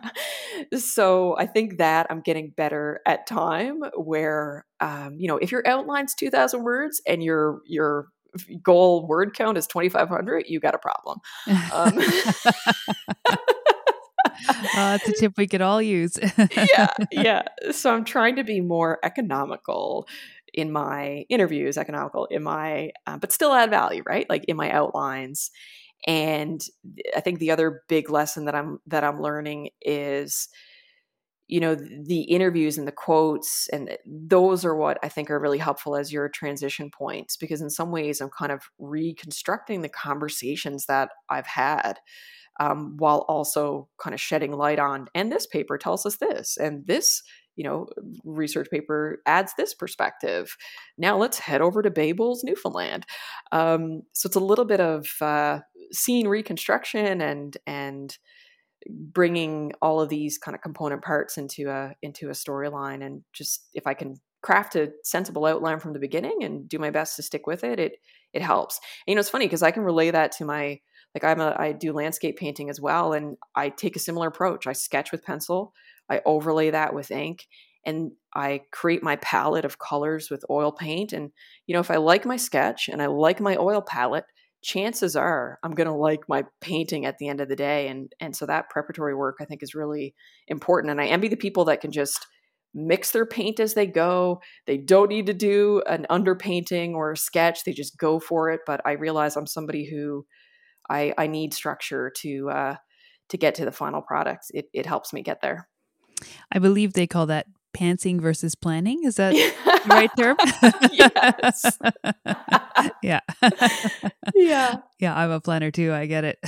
so I think that I'm getting better at time where, um, you know, if your outline's 2000 words and your, your, goal word count is 2500 you got a problem um, uh, [LAUGHS] that's a tip we could all use. yeah, [LAUGHS] yeah. So I'm trying to be more economical in my interviews, economical in my, uh, but still add value, right? Like in my outlines. And I think the other big lesson that I'm that I'm learning is, you know, the interviews and the quotes, and those are what I think are really helpful as your transition points because in some ways I'm kind of reconstructing the conversations that I've had. Um, while also kind of shedding light on, and this paper tells us this, and this you know, research paper adds this perspective. Now let's head over to Bay Bulls, Newfoundland. Um, so it's a little bit of uh, scene reconstruction and and bringing all of these kind of component parts into a into a storyline. And just if I can craft a sensible outline from the beginning and do my best to stick with it, it it helps. And, you know, it's funny because I can relay that to my like I'm a I do landscape painting as well, and I take a similar approach. I sketch with pencil I overlay that with ink and I create my palette of colors with oil paint. And, you know, if I like my sketch and I like my oil palette, chances are I'm going to like my painting at the end of the day. And, and so that preparatory work I think is really important. And I envy the people that can just mix their paint as they go. They don't need to do an underpainting or a sketch. They just go for it. But I realize I'm somebody who I, I need structure to, uh, to get to the final product. It, it helps me get there. I believe they call that pantsing versus planning. Is that the right term? [LAUGHS] yes. [LAUGHS] yeah. [LAUGHS] yeah. Yeah, I'm a planner too. I get it.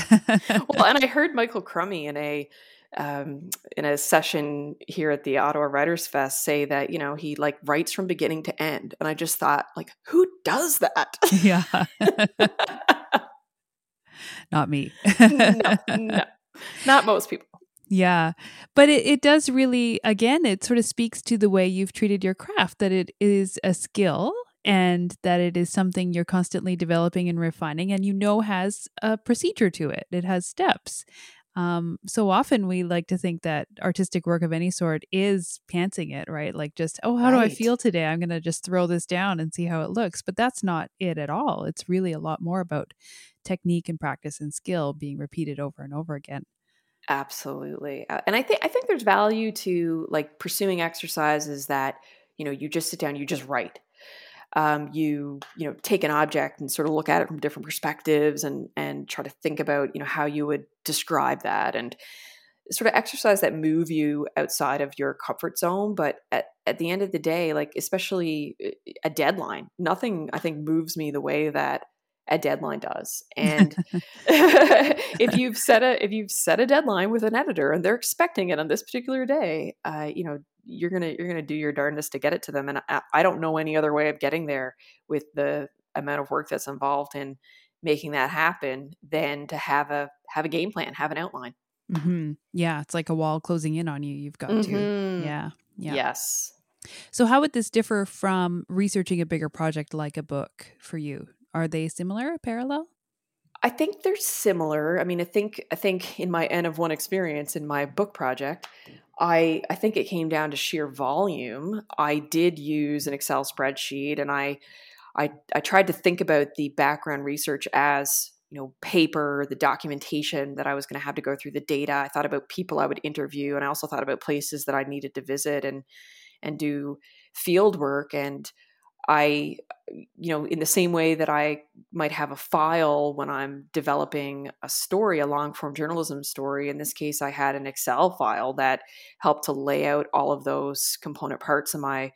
well, and I heard Michael Crummey in a um, in a session here at the Ottawa Writers Fest say that you know he like writes from beginning to end, and I just thought like, who does that? yeah. Not me. no, no, not most people. Yeah. But it, it does really, again, it sort of speaks to the way you've treated your craft, that it is a skill and that it is something you're constantly developing and refining and you know has a procedure to it, it has steps. Um, so often we like to think that artistic work of any sort is pantsing it, right? Like just, oh, how right. do I feel today? I'm going to just throw this down and see how it looks. But that's not it at all. It's really a lot more about technique and practice and skill being repeated over and over again. Absolutely. Uh, and I think I think there's value to like pursuing exercises that, you know, you just sit down, you just write. Um, you you know take an object and sort of look at it from different perspectives and and try to think about you know how you would describe that and sort of exercise that move you outside of your comfort zone but at, at the end of the day like especially uh, a deadline nothing i think moves me the way that a deadline does. And [LAUGHS] [LAUGHS] if you've set a if you've set a deadline with an editor and they're expecting it on this particular day, uh, you know you're gonna you're gonna do your darndest to get it to them. And I, I don't know any other way of getting there with the amount of work that's involved in making that happen than to have a have a game plan, have an outline. Mm-hmm. Yeah, it's like a wall closing in on you. You've got mm-hmm. to. Yeah. Yeah. Yes. So, how would this differ from researching a bigger project like a book for you? Are they similar, or parallel? I think they're similar. I mean, I think I think in my N of one experience in my book project, I I think it came down to sheer volume. I did use an Excel spreadsheet, and I I I tried to think about the background research as you know paper the documentation that i was going to have to go through the data i thought about people i would interview and i also thought about places that i needed to visit and and do field work and i you know in the same way that i might have a file when i'm developing a story a long form journalism story in this case i had an excel file that helped to lay out all of those component parts of my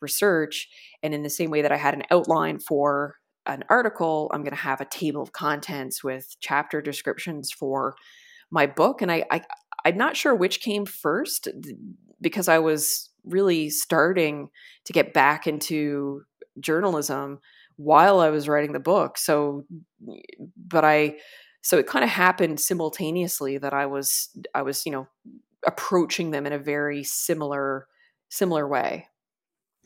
research and in the same way that i had an outline for an article, I'm going to have a table of contents with chapter descriptions for my book. And I, I I'm not sure which came first because I was really starting to get back into journalism while I was writing the book. So, but I, so it kind of happened simultaneously that I was, I was, you know, approaching them in a very similar, similar way.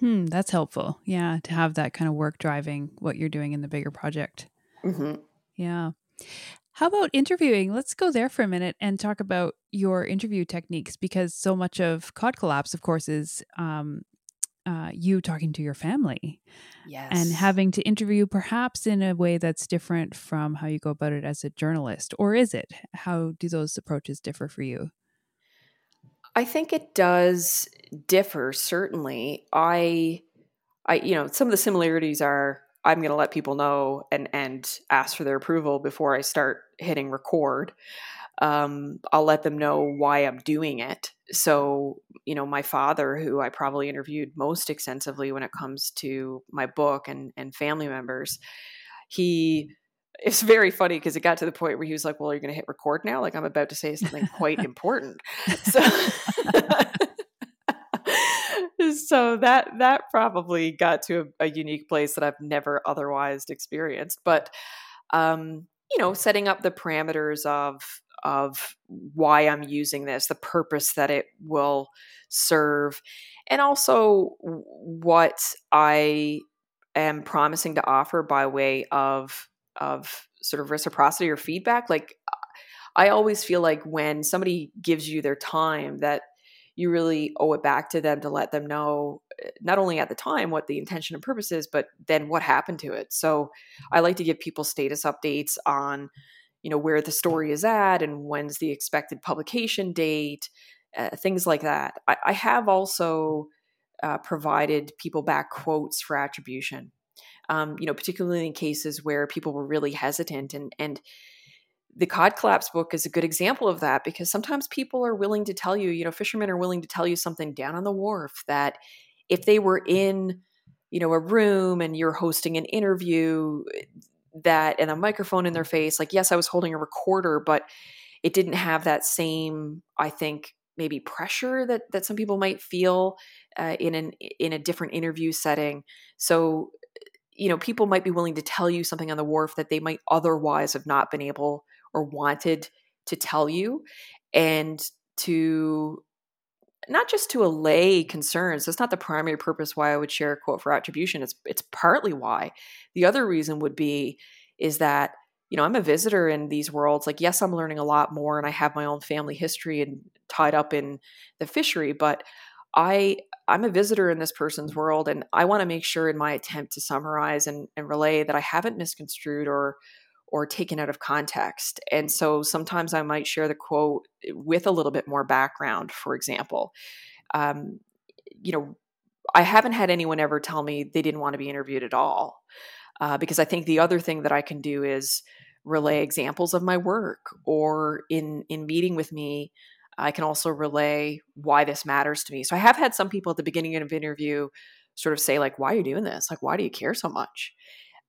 Hmm, that's helpful. Yeah, to have that kind of work driving what you're doing in the bigger project. Mm-hmm. Yeah. How about interviewing? Let's go there for a minute and talk about your interview techniques because so much of Cod Collapse, of course, is um, uh, you talking to your family. Yes. And having to interview perhaps in a way that's different from how you go about it as a journalist. Or is it? How do those approaches differ for you? I think it does differ certainly. I I you know, some of the similarities are I'm going to let people know and and ask for their approval before I start hitting record. Um, I'll let them know why I'm doing it. So, you know, my father, who I probably interviewed most extensively when it comes to my book and and family members, he it's very funny because it got to the point where he was like, "Well, you're going to hit record now." Like I'm about to say something quite important. [LAUGHS] So, [LAUGHS] so that that probably got to a, a, unique place that I've never otherwise experienced. But um, you know, setting up the parameters of of why I'm using this, the purpose that it will serve, and also what I am promising to offer by way of of sort of reciprocity or feedback like i always feel like when somebody gives you their time that you really owe it back to them to let them know eh, not only at the time what the intention and purpose is but then what happened to it. So i like to give people status updates on you know where the story is at and when's the expected publication date uh, things like that I, I have also uh, provided people back quotes for attribution um, you know, particularly in cases where people were really hesitant. And and the Cod Collapse book is a good example of that because sometimes people are willing to tell you, you know, fishermen are willing to tell you something down on the wharf that if they were in, you know, a room and you're hosting an interview that and a microphone in their face, like yes, I was holding a recorder, but it didn't have that same, I think, maybe pressure that that some people might feel uh, in an in a different interview setting. So you know, people might be willing to tell you something on the wharf that they might otherwise have not been able or wanted to tell you and to not just to allay concerns that's not the primary purpose why i would share a quote for attribution it's it's partly why. The other reason would be is that you know i'm a visitor in these worlds like yes i'm learning a lot more and i have my own family history and tied up in the fishery but i I'm a visitor in this person's world, and I want to make sure in my attempt to summarize and, and relay that I haven't misconstrued or or taken out of context. And so sometimes I might share the quote with a little bit more background. For example, um, you know, I haven't had anyone ever tell me they didn't want to be interviewed at all, uh, because I think the other thing that I can do is relay examples of my work or in in meeting with me I can also relay why this matters to me. So I have had some people at the beginning of an interview sort of say, like, why are you doing this? Like, why do you care so much?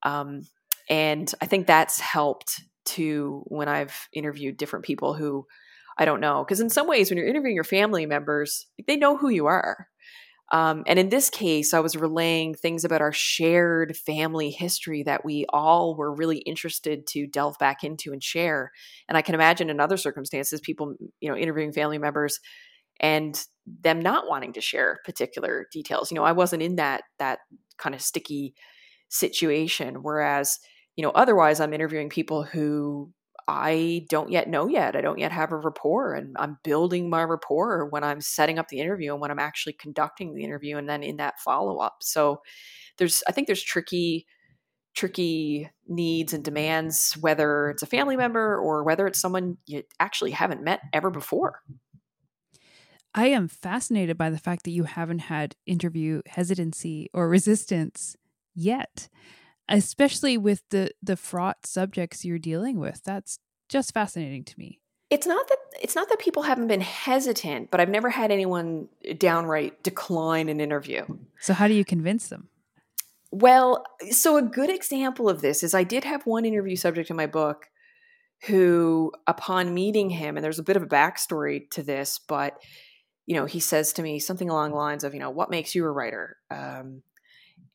Um, and I think that's helped too when I've interviewed different people who I don't know. Because in some ways, when you're interviewing your family members, they know who you are. Um, and in this case, I was relaying things about our shared family history that we all were really interested to delve back into and share. And I can imagine in other circumstances, people, you know, interviewing family members and them not wanting to share particular details. You know, I wasn't in that that kind of sticky situation. Whereas, you know, otherwise I'm interviewing people who I don't yet know yet. I don't yet have a rapport, and I'm building my rapport when I'm setting up the interview and when I'm actually conducting the interview, and then in that follow up. So there's, I think there's tricky, tricky needs and demands, whether it's a family member or whether it's someone you actually haven't met ever before. I am fascinated by the fact that you haven't had interview hesitancy or resistance yet especially with the the fraught subjects you're dealing with that's just fascinating to me. It's not that it's not that people haven't been hesitant but i've never had anyone downright decline an interview. So how do you convince them? Well so a good example of this is i did have one interview subject in my book who upon meeting him and there's a bit of a backstory to this but you know he says to me something along the lines of you know what makes you a writer? Um,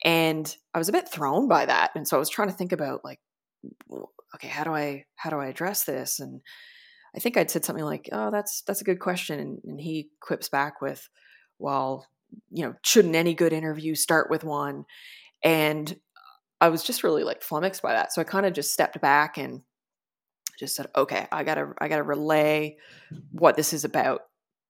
and i was a bit thrown by that. And so i was trying to think about like okay how do i how do i address this? And i think i'd said something like oh that's that's a good question. And, and he quips back with well you know shouldn't any good interview start with one? And i was just really like flummoxed by that. So i kind of just stepped back and just said okay i gotta i gotta relay what this is about.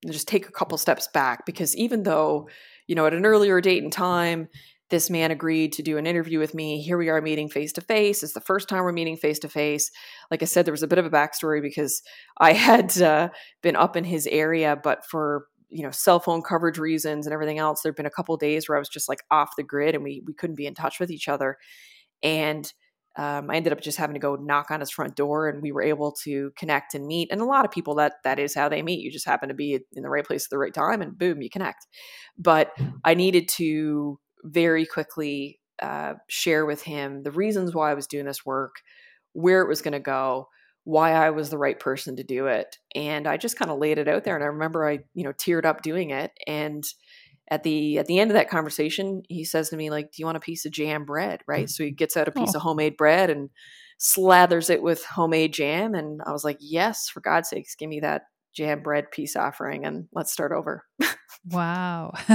And just take a couple steps back because even though you know at an earlier date and time this man agreed to do an interview with me. Here we are meeting face to face. It's the first time we're meeting face to face. Like I said, there was a bit of a backstory because I [LAUGHS] had uh, been up in his area, but for you know cell phone coverage reasons and everything else, there'd been a couple days where I was just like off the grid and we we couldn't be in touch with each other. And um, I ended up just having to go knock on his front door, and we were able to connect and meet. And a lot of people that that is how they meet. You just happen to be in the right place at the right time, and boom, you connect. But I needed to very quickly uh, share with him the reasons why I was doing this work, where it was going to go, why I was the right person to do it, and I just kind of laid it out there. And I remember I, you know, teared up doing it. And at the at the end of that conversation, he says to me, like, "Do you want a piece of jam bread?" Right. So he gets out a piece oh. of homemade bread and slathers it with homemade jam, and I was like, "Yes, for God's sakes, give me that jam bread peace offering, and let's start over." Wow. [LAUGHS]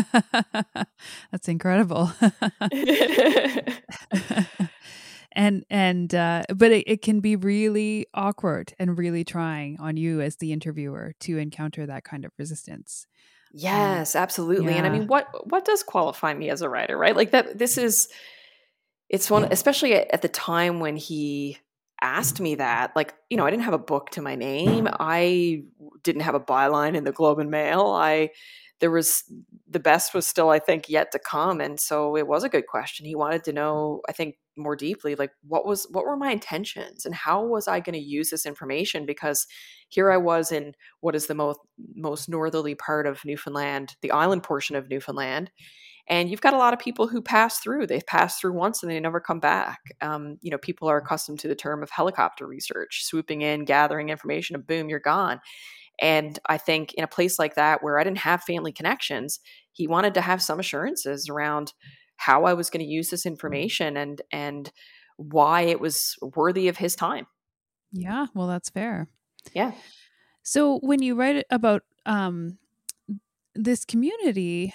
That's incredible. [LAUGHS] [LAUGHS] and and uh but it, it can be really awkward and really trying on you as the interviewer to encounter that kind of resistance. Um, yes, absolutely. Yeah. And I mean what what does qualify me as a writer, right? Like that this is it's one especially at, at the time when he asked me that like you know i didn't have a book to my name. I didn't have a byline in the globe and mail. I there was the best was still i think yet to come and so it was a good question. He wanted to know i think more deeply like what was what were my intentions and how was i going to use this information? Because here i was in what is the most most northerly part of newfoundland the island portion of newfoundland and you've got a lot of people who pass through they've passed through once and they never come back um, you know people are accustomed to the term of helicopter research swooping in gathering information and boom you're gone and I think in a place like that where I didn't have family connections, he wanted to have some assurances around how I was going to use this information and and why it was worthy of his time. Yeah, well that's fair. Yeah. So when you write about um this community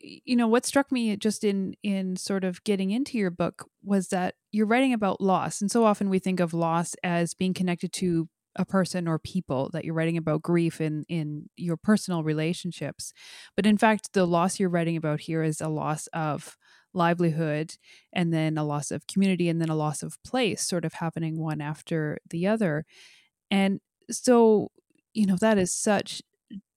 you know what struck me just in in sort of getting into your book was that you're writing about loss and so often we think of loss as being connected to a person or people that you're writing about grief in in your personal relationships. But in fact the loss you're writing about here is a loss of livelihood and then a loss of community and then a loss of place sort of happening one after the other. And so you know that is such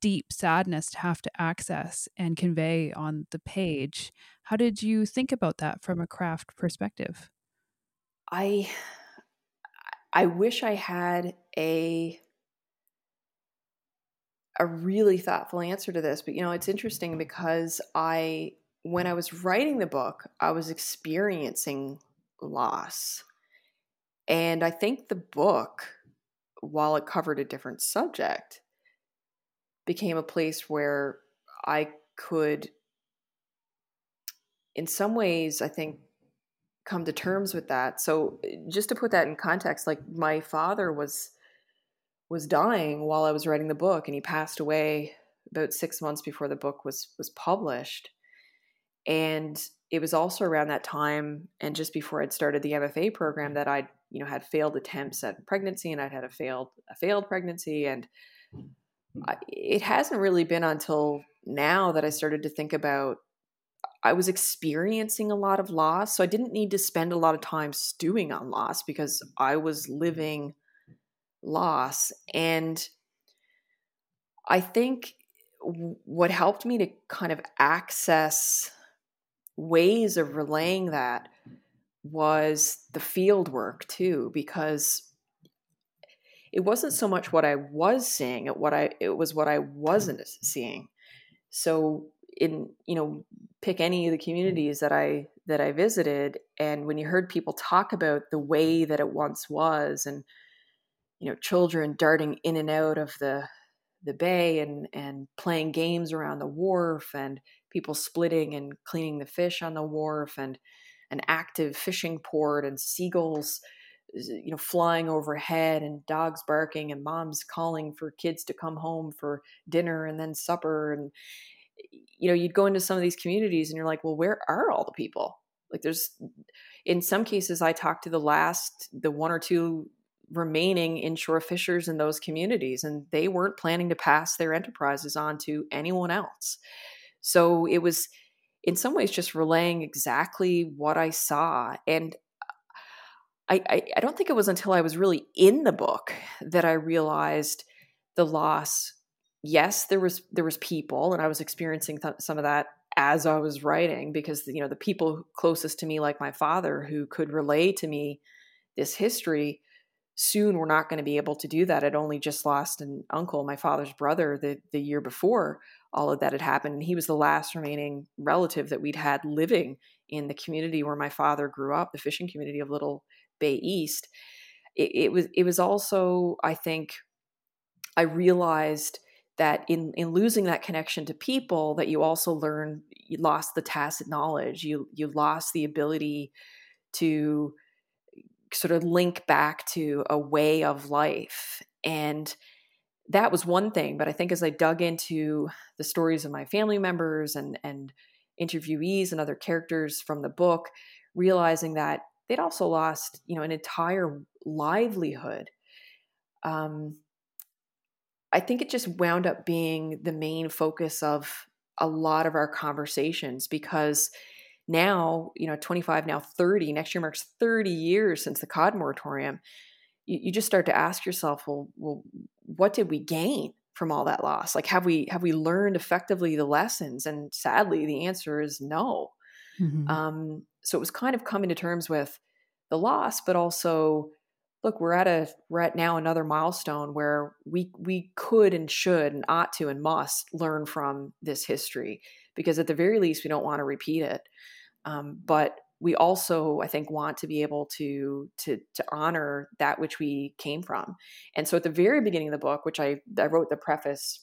deep sadness to have to access and convey on the page how did you think about that from a craft perspective i I wish I had a a really thoughtful answer to this, but you know, it's interesting because I when I was writing the book, I was experiencing loss. And I think the book, while it covered a different subject, became a place where I could in some ways, I think come to terms with that. So just to put that in context, like my father was was dying while I was writing the book, and he passed away about six months before the book was was published. And it was also around that time, and just before I'd started the MFA program, that I'd you know had failed attempts at pregnancy, and I'd had a failed a failed pregnancy, and it hasn't really been until now that I started to think about I was experiencing a lot of loss. So I didn't need to spend a lot of time stewing on loss because I was living loss. And I think what helped me to kind of access ways of relaying that was the field work too, because it wasn't so much what I was seeing, it what I it was what I wasn't seeing. So in you know pick any of the communities that I that I visited and when you heard people talk about the way that it once was and you know children darting in and out of the the bay and and playing games around the wharf and people splitting and cleaning the fish on the wharf and an active fishing port and seagulls you know flying overhead and dogs barking and moms calling for kids to come home for dinner and then supper and you know, you'd go into some of these communities and you're like, well, where are all the people? Like there's in some cases I talked to the last the one or two remaining inshore fishers in those communities and they weren't planning to pass their enterprises on to anyone else. So it was in some ways just relaying exactly what I saw and I, I, don't think it was until I was really in the book that I realized the loss yes, there was there was people, and I was experiencing th- some of that as I was writing because you know the people closest to me, like my father, who could relay to me this history, soon were not going to be able to do that. I'd only just lost an uncle, my father's brother, the the year before all of that had happened, and he was the last remaining relative that we'd had living in the community where my father grew up, the fishing community of Little Bay East. It, it was it was also, I think, I realized that in in losing that connection to people that you also learn you lost the tacit knowledge you you lost the ability to sort of link back to a way of life and that was one thing but i think as i dug into the stories of my family members and and interviewees and other characters from the book realizing that they'd also lost you know an entire livelihood um, I think it just wound up being the main focus of a lot of our conversations because now, you know, 25, now 30, next year marks 30 years since the COD moratorium. You, you just start to ask yourself, well, well, what did we gain from all that loss? Like, have we have we learned effectively the lessons? And sadly, the answer is no. Mm-hmm. Um, so it was kind of coming to terms with the loss, but also look we're at a we're at now another milestone where we we could and should and ought to and must learn from this history because at the very least we don't want to repeat it um, but we also i think want to be able to to to honor that which we came from and so at the very beginning of the book which i i wrote the preface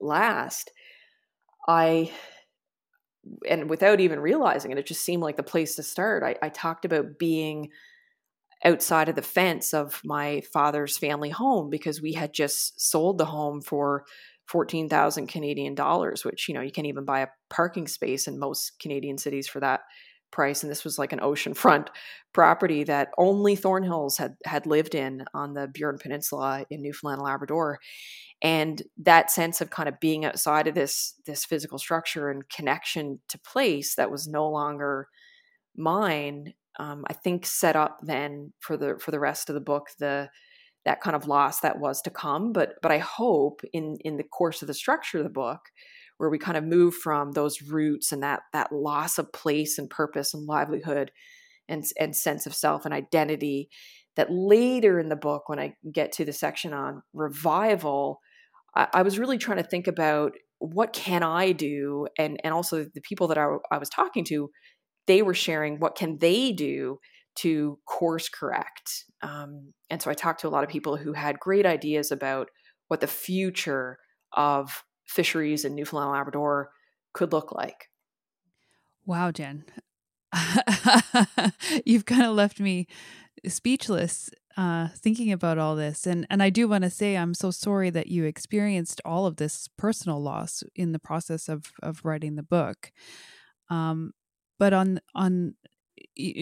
last i and without even realizing it it just seemed like the place to start. I, I talked about being outside of the fence of my father's family home because we had just sold the home for 14,000 Canadian dollars, which, you know, you can't even buy a parking space in most Canadian cities for that price. And this was like an oceanfront [LAUGHS] property that only Thornhills had, had lived in on the Burin Peninsula in Newfoundland and Labrador. And that sense of kind of being outside of this, this physical structure and connection to place that was no longer mine um, I think set up then for the for the rest of the book the that kind of loss that was to come. But but I hope in in the course of the structure of the book, where we kind of move from those roots and that that loss of place and purpose and livelihood and and sense of self and identity, that later in the book when I get to the section on revival, I, I was really trying to think about what can I do and and also the people that I, I was talking to they were sharing what can they do to course correct. Um, and so I talked to a lot of people who had great ideas about what the future of fisheries in Newfoundland and Labrador could look like. Wow, Jen. [LAUGHS] You've kind of left me speechless uh, thinking about all this. And, and I do want to say I'm so sorry that you experienced all of this personal loss in the process of, of writing the book. Um, but on on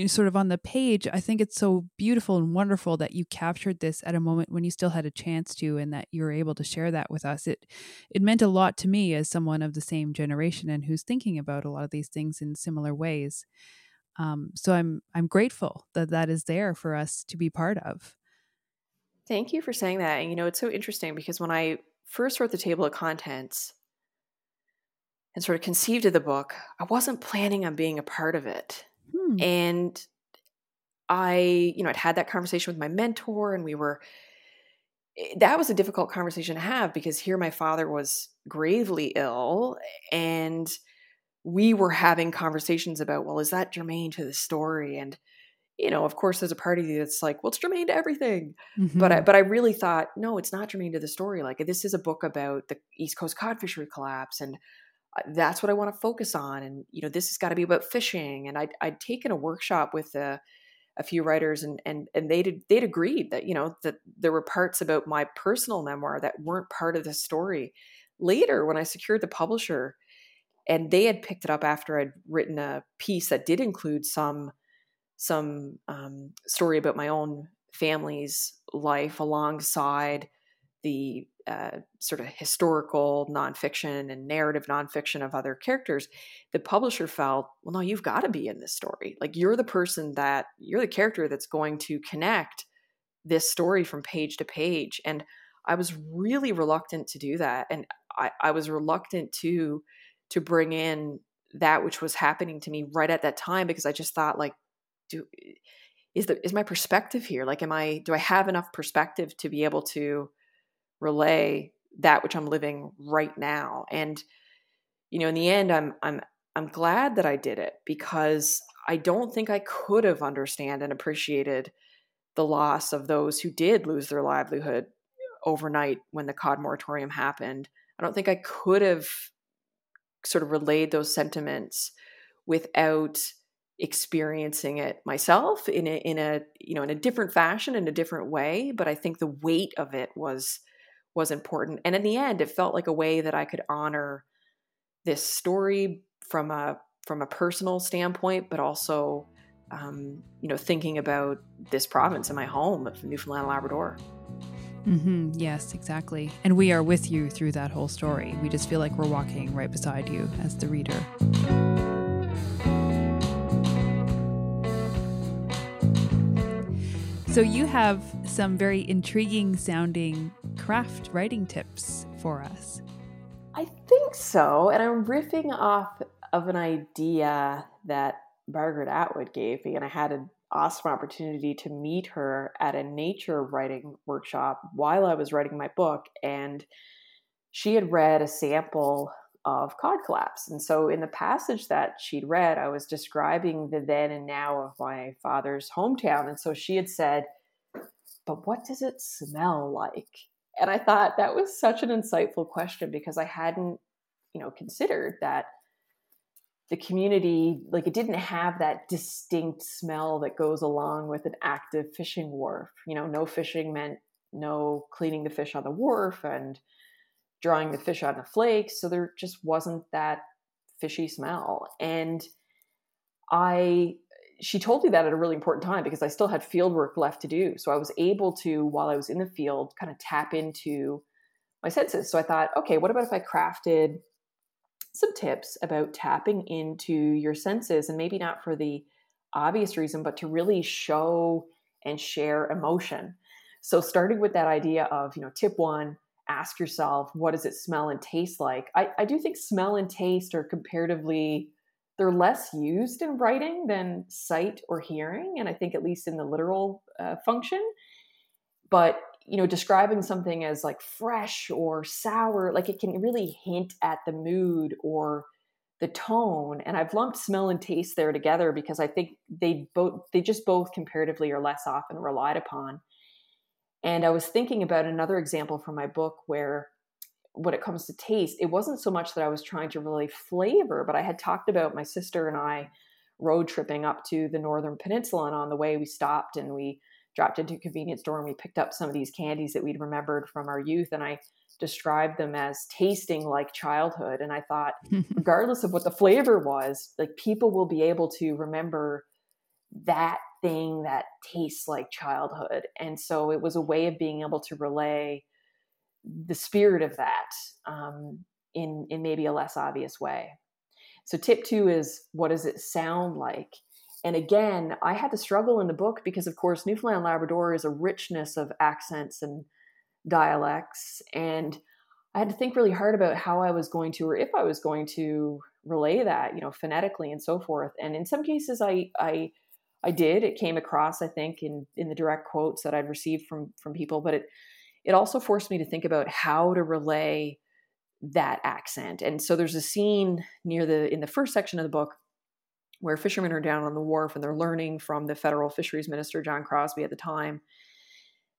sort of on the page, I think it's so beautiful and wonderful that you captured this at a moment when you still had a chance to, and that you were able to share that with us. It it meant a lot to me as someone of the same generation and who's thinking about a lot of these things in similar ways. Um, so I'm I'm grateful that that is there for us to be part of. Thank you for saying that. And you know, it's so interesting because when I first wrote the table of contents and sort of conceived of the book, I wasn't planning on being a part of it. Hmm. And I, you know, I'd had that conversation with my mentor, and we were, eh, that was a difficult conversation to have because here my father was gravely ill, and we were having conversations about, well, is that germane to the story? And, you know, of course, there's a party that's like, well, it's germane to everything. Mm-hmm. But I, mm-hmm. but I really thought, no, it's not germane to the story. Like, this is a book about the East Coast cod fishery collapse, and that's what I want to focus on. And, you know, this has got to be about fishing. And I'd, I'd taken a workshop with a, a few writers and, and, and they'd, they'd agreed that, you know, that there were parts about my personal memoir that weren't part of the story. Later, when I secured the publisher and they had picked it up after I'd written a piece that did include some, some um, story about my own family's life alongside the uh, sort of historical nonfiction and narrative nonfiction of other characters, the publisher felt, well, no, you've got to be in this story. Like you're the person that you're the character that's going to connect this story from page to page. And I was really reluctant to do that. And I, I was reluctant to to bring in that which was happening to me right at that time because I just thought like, do is the is my perspective here? Like, am I do I have enough perspective to be able to relay that which I'm living right now. And you know, in the end, I'm I'm I'm glad that I did it because I don't think I could have understand and appreciated the loss of those who did lose their livelihood overnight when the cod moratorium happened. I don't think I could have sort of relayed those sentiments without experiencing it myself in a in a you know in a different fashion in a different way but i think the weight of it was was important. And in the end, it felt like a way that I could honor this story from a from a personal standpoint, but also, um, you know, thinking about this province and my home of Newfoundland and Labrador. Mm-hmm. Yes, exactly. And we are with you through that whole story. We just feel like we're walking right beside you as the reader. So, you have some very intriguing sounding craft writing tips for us. I think so. And I'm riffing off of an idea that Margaret Atwood gave me. And I had an awesome opportunity to meet her at a nature writing workshop while I was writing my book. And she had read a sample of cod collapse. And so in the passage that she'd read, I was describing the then and now of my father's hometown. And so she had said, But what does it smell like? And I thought that was such an insightful question because I hadn't, you know, considered that the community, like it didn't have that distinct smell that goes along with an active fishing wharf. You know, no fishing meant no cleaning the fish on the wharf and drawing the fish on the flakes. So there just wasn't that fishy smell. And I, she told me that at a really important time because I still had field work left to do. So I was able to, while I was in the field, kind of tap into my senses. So I thought, okay, what about if I crafted some tips about tapping into your senses and maybe not for the obvious reason, but to really show and share emotion. So starting with that idea of, you know, tip one, ask yourself, what does it smell and taste like? I, I do think smell and taste are comparatively, they're less used in writing than sight or hearing. And I think at least in the literal uh, function. But, you know, describing something as like fresh or sour, like it can really hint at the mood or the tone and i've lumped smell and taste there together because i think they both they just both comparatively are less often relied upon and I was thinking about another example from my book where when it comes to taste, it wasn't so much that I was trying to really flavor, but I had talked about my sister and I road tripping up to the Northern Peninsula. And on the way, we stopped and we dropped into a convenience store and we picked up some of these candies that we'd remembered from our youth. And I described them as tasting like childhood. And I thought, [LAUGHS] regardless of what the flavor was, like people will be able to remember that thing that tastes like childhood. And so it was a way of being able to relay the spirit of that um, in, in maybe a less obvious way. So, tip two is what does it sound like? And again, I had to struggle in the book because, of course, Newfoundland Labrador is a richness of accents and dialects. And I had to think really hard about how I was going to, or if I was going to relay that, you know, phonetically and so forth. And in some cases, I, I, I did. It came across, I think, in in the direct quotes that I'd received from from people. But it it also forced me to think about how to relay that accent. And so there's a scene near the in the first section of the book where fishermen are down on the wharf and they're learning from the federal fisheries minister John Crosbie at the time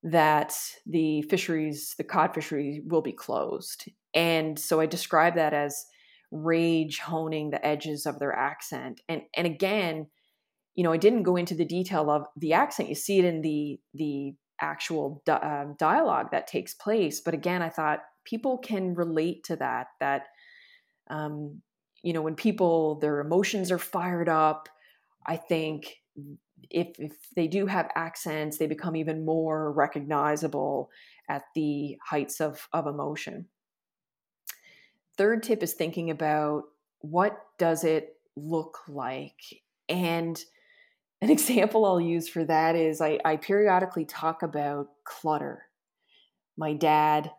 that the fisheries, the cod fishery will be closed. And so I describe that as rage honing the edges of their accent. And and again, you know, I didn't go into the detail of the accent. You see it in the the actual di- um, dialogue that takes place. But again, I thought people can relate to that. That um, you know, when people their emotions are fired up, I think if if they do have accents, they become even more recognizable at the heights of of emotion. Third tip is thinking about what does it look like and an example I'll use for that is I, I periodically talk about clutter. My dad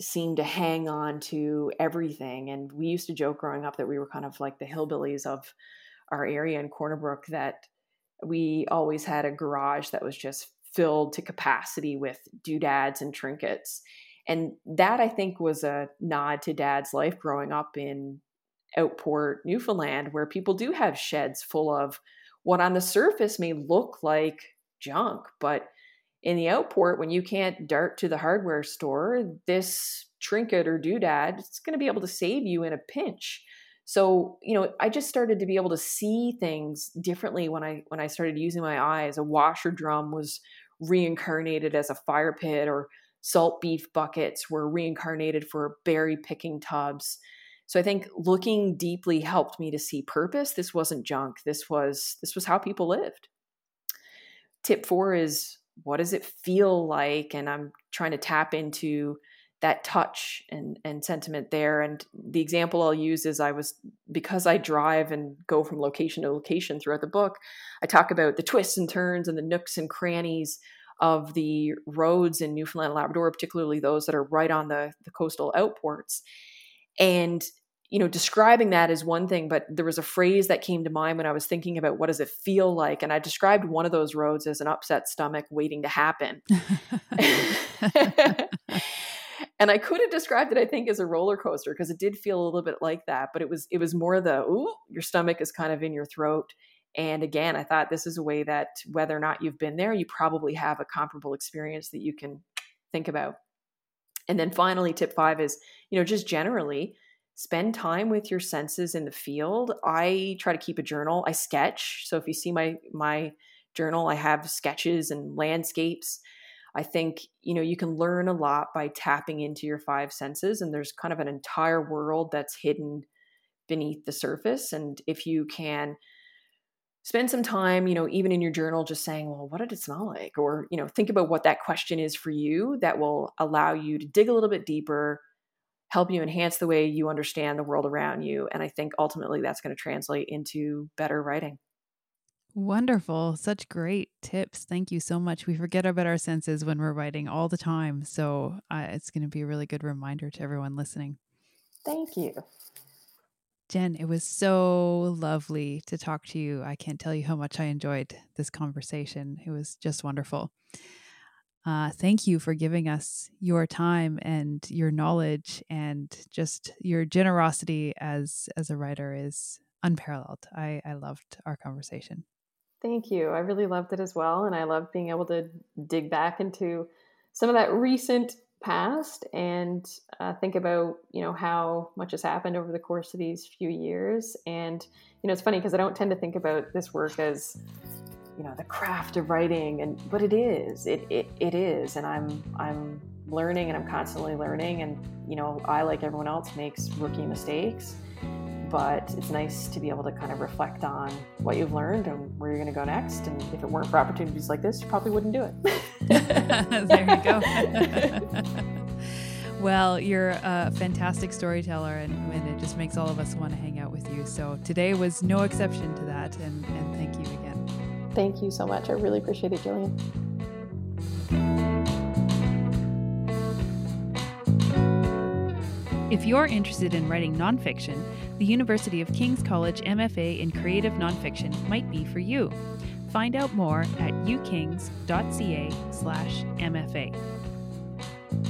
seemed to hang on to everything. And we used to joke growing up that we were kind of like the hillbillies of our area in Corner Brook, that we always had a garage that was just filled to capacity with doodads and trinkets. And that I think was a nod to dad's life growing up in Outport, Newfoundland, where people do have sheds full of what on the surface may look like junk, but in the outport, when you can't dart to the hardware store, this trinket or doodad, it's going to be able to save you in a pinch. So, you know, I just started to be able to see things differently when I when I started using my eyes. A washer drum was reincarnated as a fire pit or salt beef buckets were reincarnated for berry picking tubs. So I think looking deeply helped me to see purpose. This wasn't junk. This was this was how people lived. Tip 4 is what does it feel like and I'm trying to tap into that touch and and sentiment there and the example I'll use is I was because I drive and go from location to location throughout the book I talk about the twists and turns and the nooks and crannies of the roads in Newfoundland and Labrador particularly those that are right on the the coastal outports and you know describing that is one thing but there was a phrase that came to mind when i was thinking about what does it feel like? And i described one of those roads as an upset stomach waiting to happen. [LAUGHS] [LAUGHS] And i could have described it i think as a roller coaster because it did feel a little bit like that but it was it was more the ooh your stomach is kind of in your throat. And again i thought this is a way that whether or not you've been there you probably have a comparable experience that you can think about and then finally, tip five is, you know, just generally spend time with your senses in the field. I try to keep a journal. I sketch. So if you see my my journal, I have sketches and landscapes. I think, you know, you can learn a lot by tapping into your five senses and there's kind of an entire world that's hidden beneath the surface and if you can spend some time, you know, even in your journal, just saying, well, what did it smell like? Or, you know, think about what that question is for you that will allow you to dig a little bit deeper, help you enhance the way you understand the world around you. And I think ultimately that's going to translate into better writing. Wonderful. Such great tips. Thank you so much. We forget about our senses when we're writing all the time. So uh, it's going to be a really good reminder to everyone listening. Thank you. Jen, it was so lovely to talk to you. I can't tell you how much I enjoyed this conversation. It was just wonderful. Uh, thank you for giving us your time and your knowledge and just your generosity as as a writer is unparalleled. I, I loved our conversation. Thank you. I really loved it as well. And I loved being able to dig back into some of that recent past and uh, think about you know how much has happened over the course of these few years. And you know it's funny because i don't tend to think about this work as you know the craft of writing and but it is. It, it it is. And i'm i'm learning and i'm constantly learning. And you know i like everyone else makes rookie mistakes but it's nice to be able to kind of reflect on what you've learned and where you're going to go next. And if it weren't for opportunities like this, you probably wouldn't do it. [LAUGHS] there you go. [LAUGHS] well, you're a fantastic storyteller, and, and, it just makes all of us want to hang out with you. So today was no exception to that, and, and thank you again. Thank you so much. I really appreciate it, Gillian. If you're interested in writing nonfiction, the University of King's College MFA in Creative Nonfiction might be for you. Find out more at ukings.ca/mfa.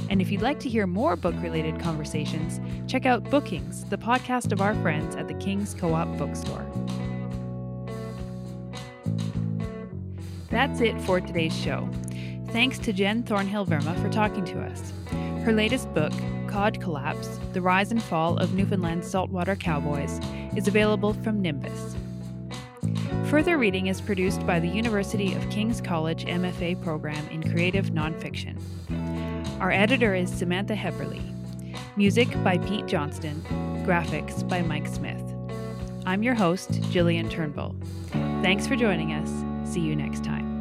And if you'd like to hear more book-related conversations, check out Bookings, the podcast of our friends at the King's Co-op Bookstore. That's it for today's show. Thanks to Jen Thornhill Verma for talking to us. Her latest book, Cod Collapse The Rise and Fall of Newfoundland's Saltwater Cowboys, is available from Nimbus. Further Reading is produced by the University of King's College MFA program in Creative Nonfiction. Our editor is Samantha Heberly. Music by Pete Johnston. Graphics by Mike Smith. I'm your host, Gillian Turnbull. Thanks for joining us. See you next time.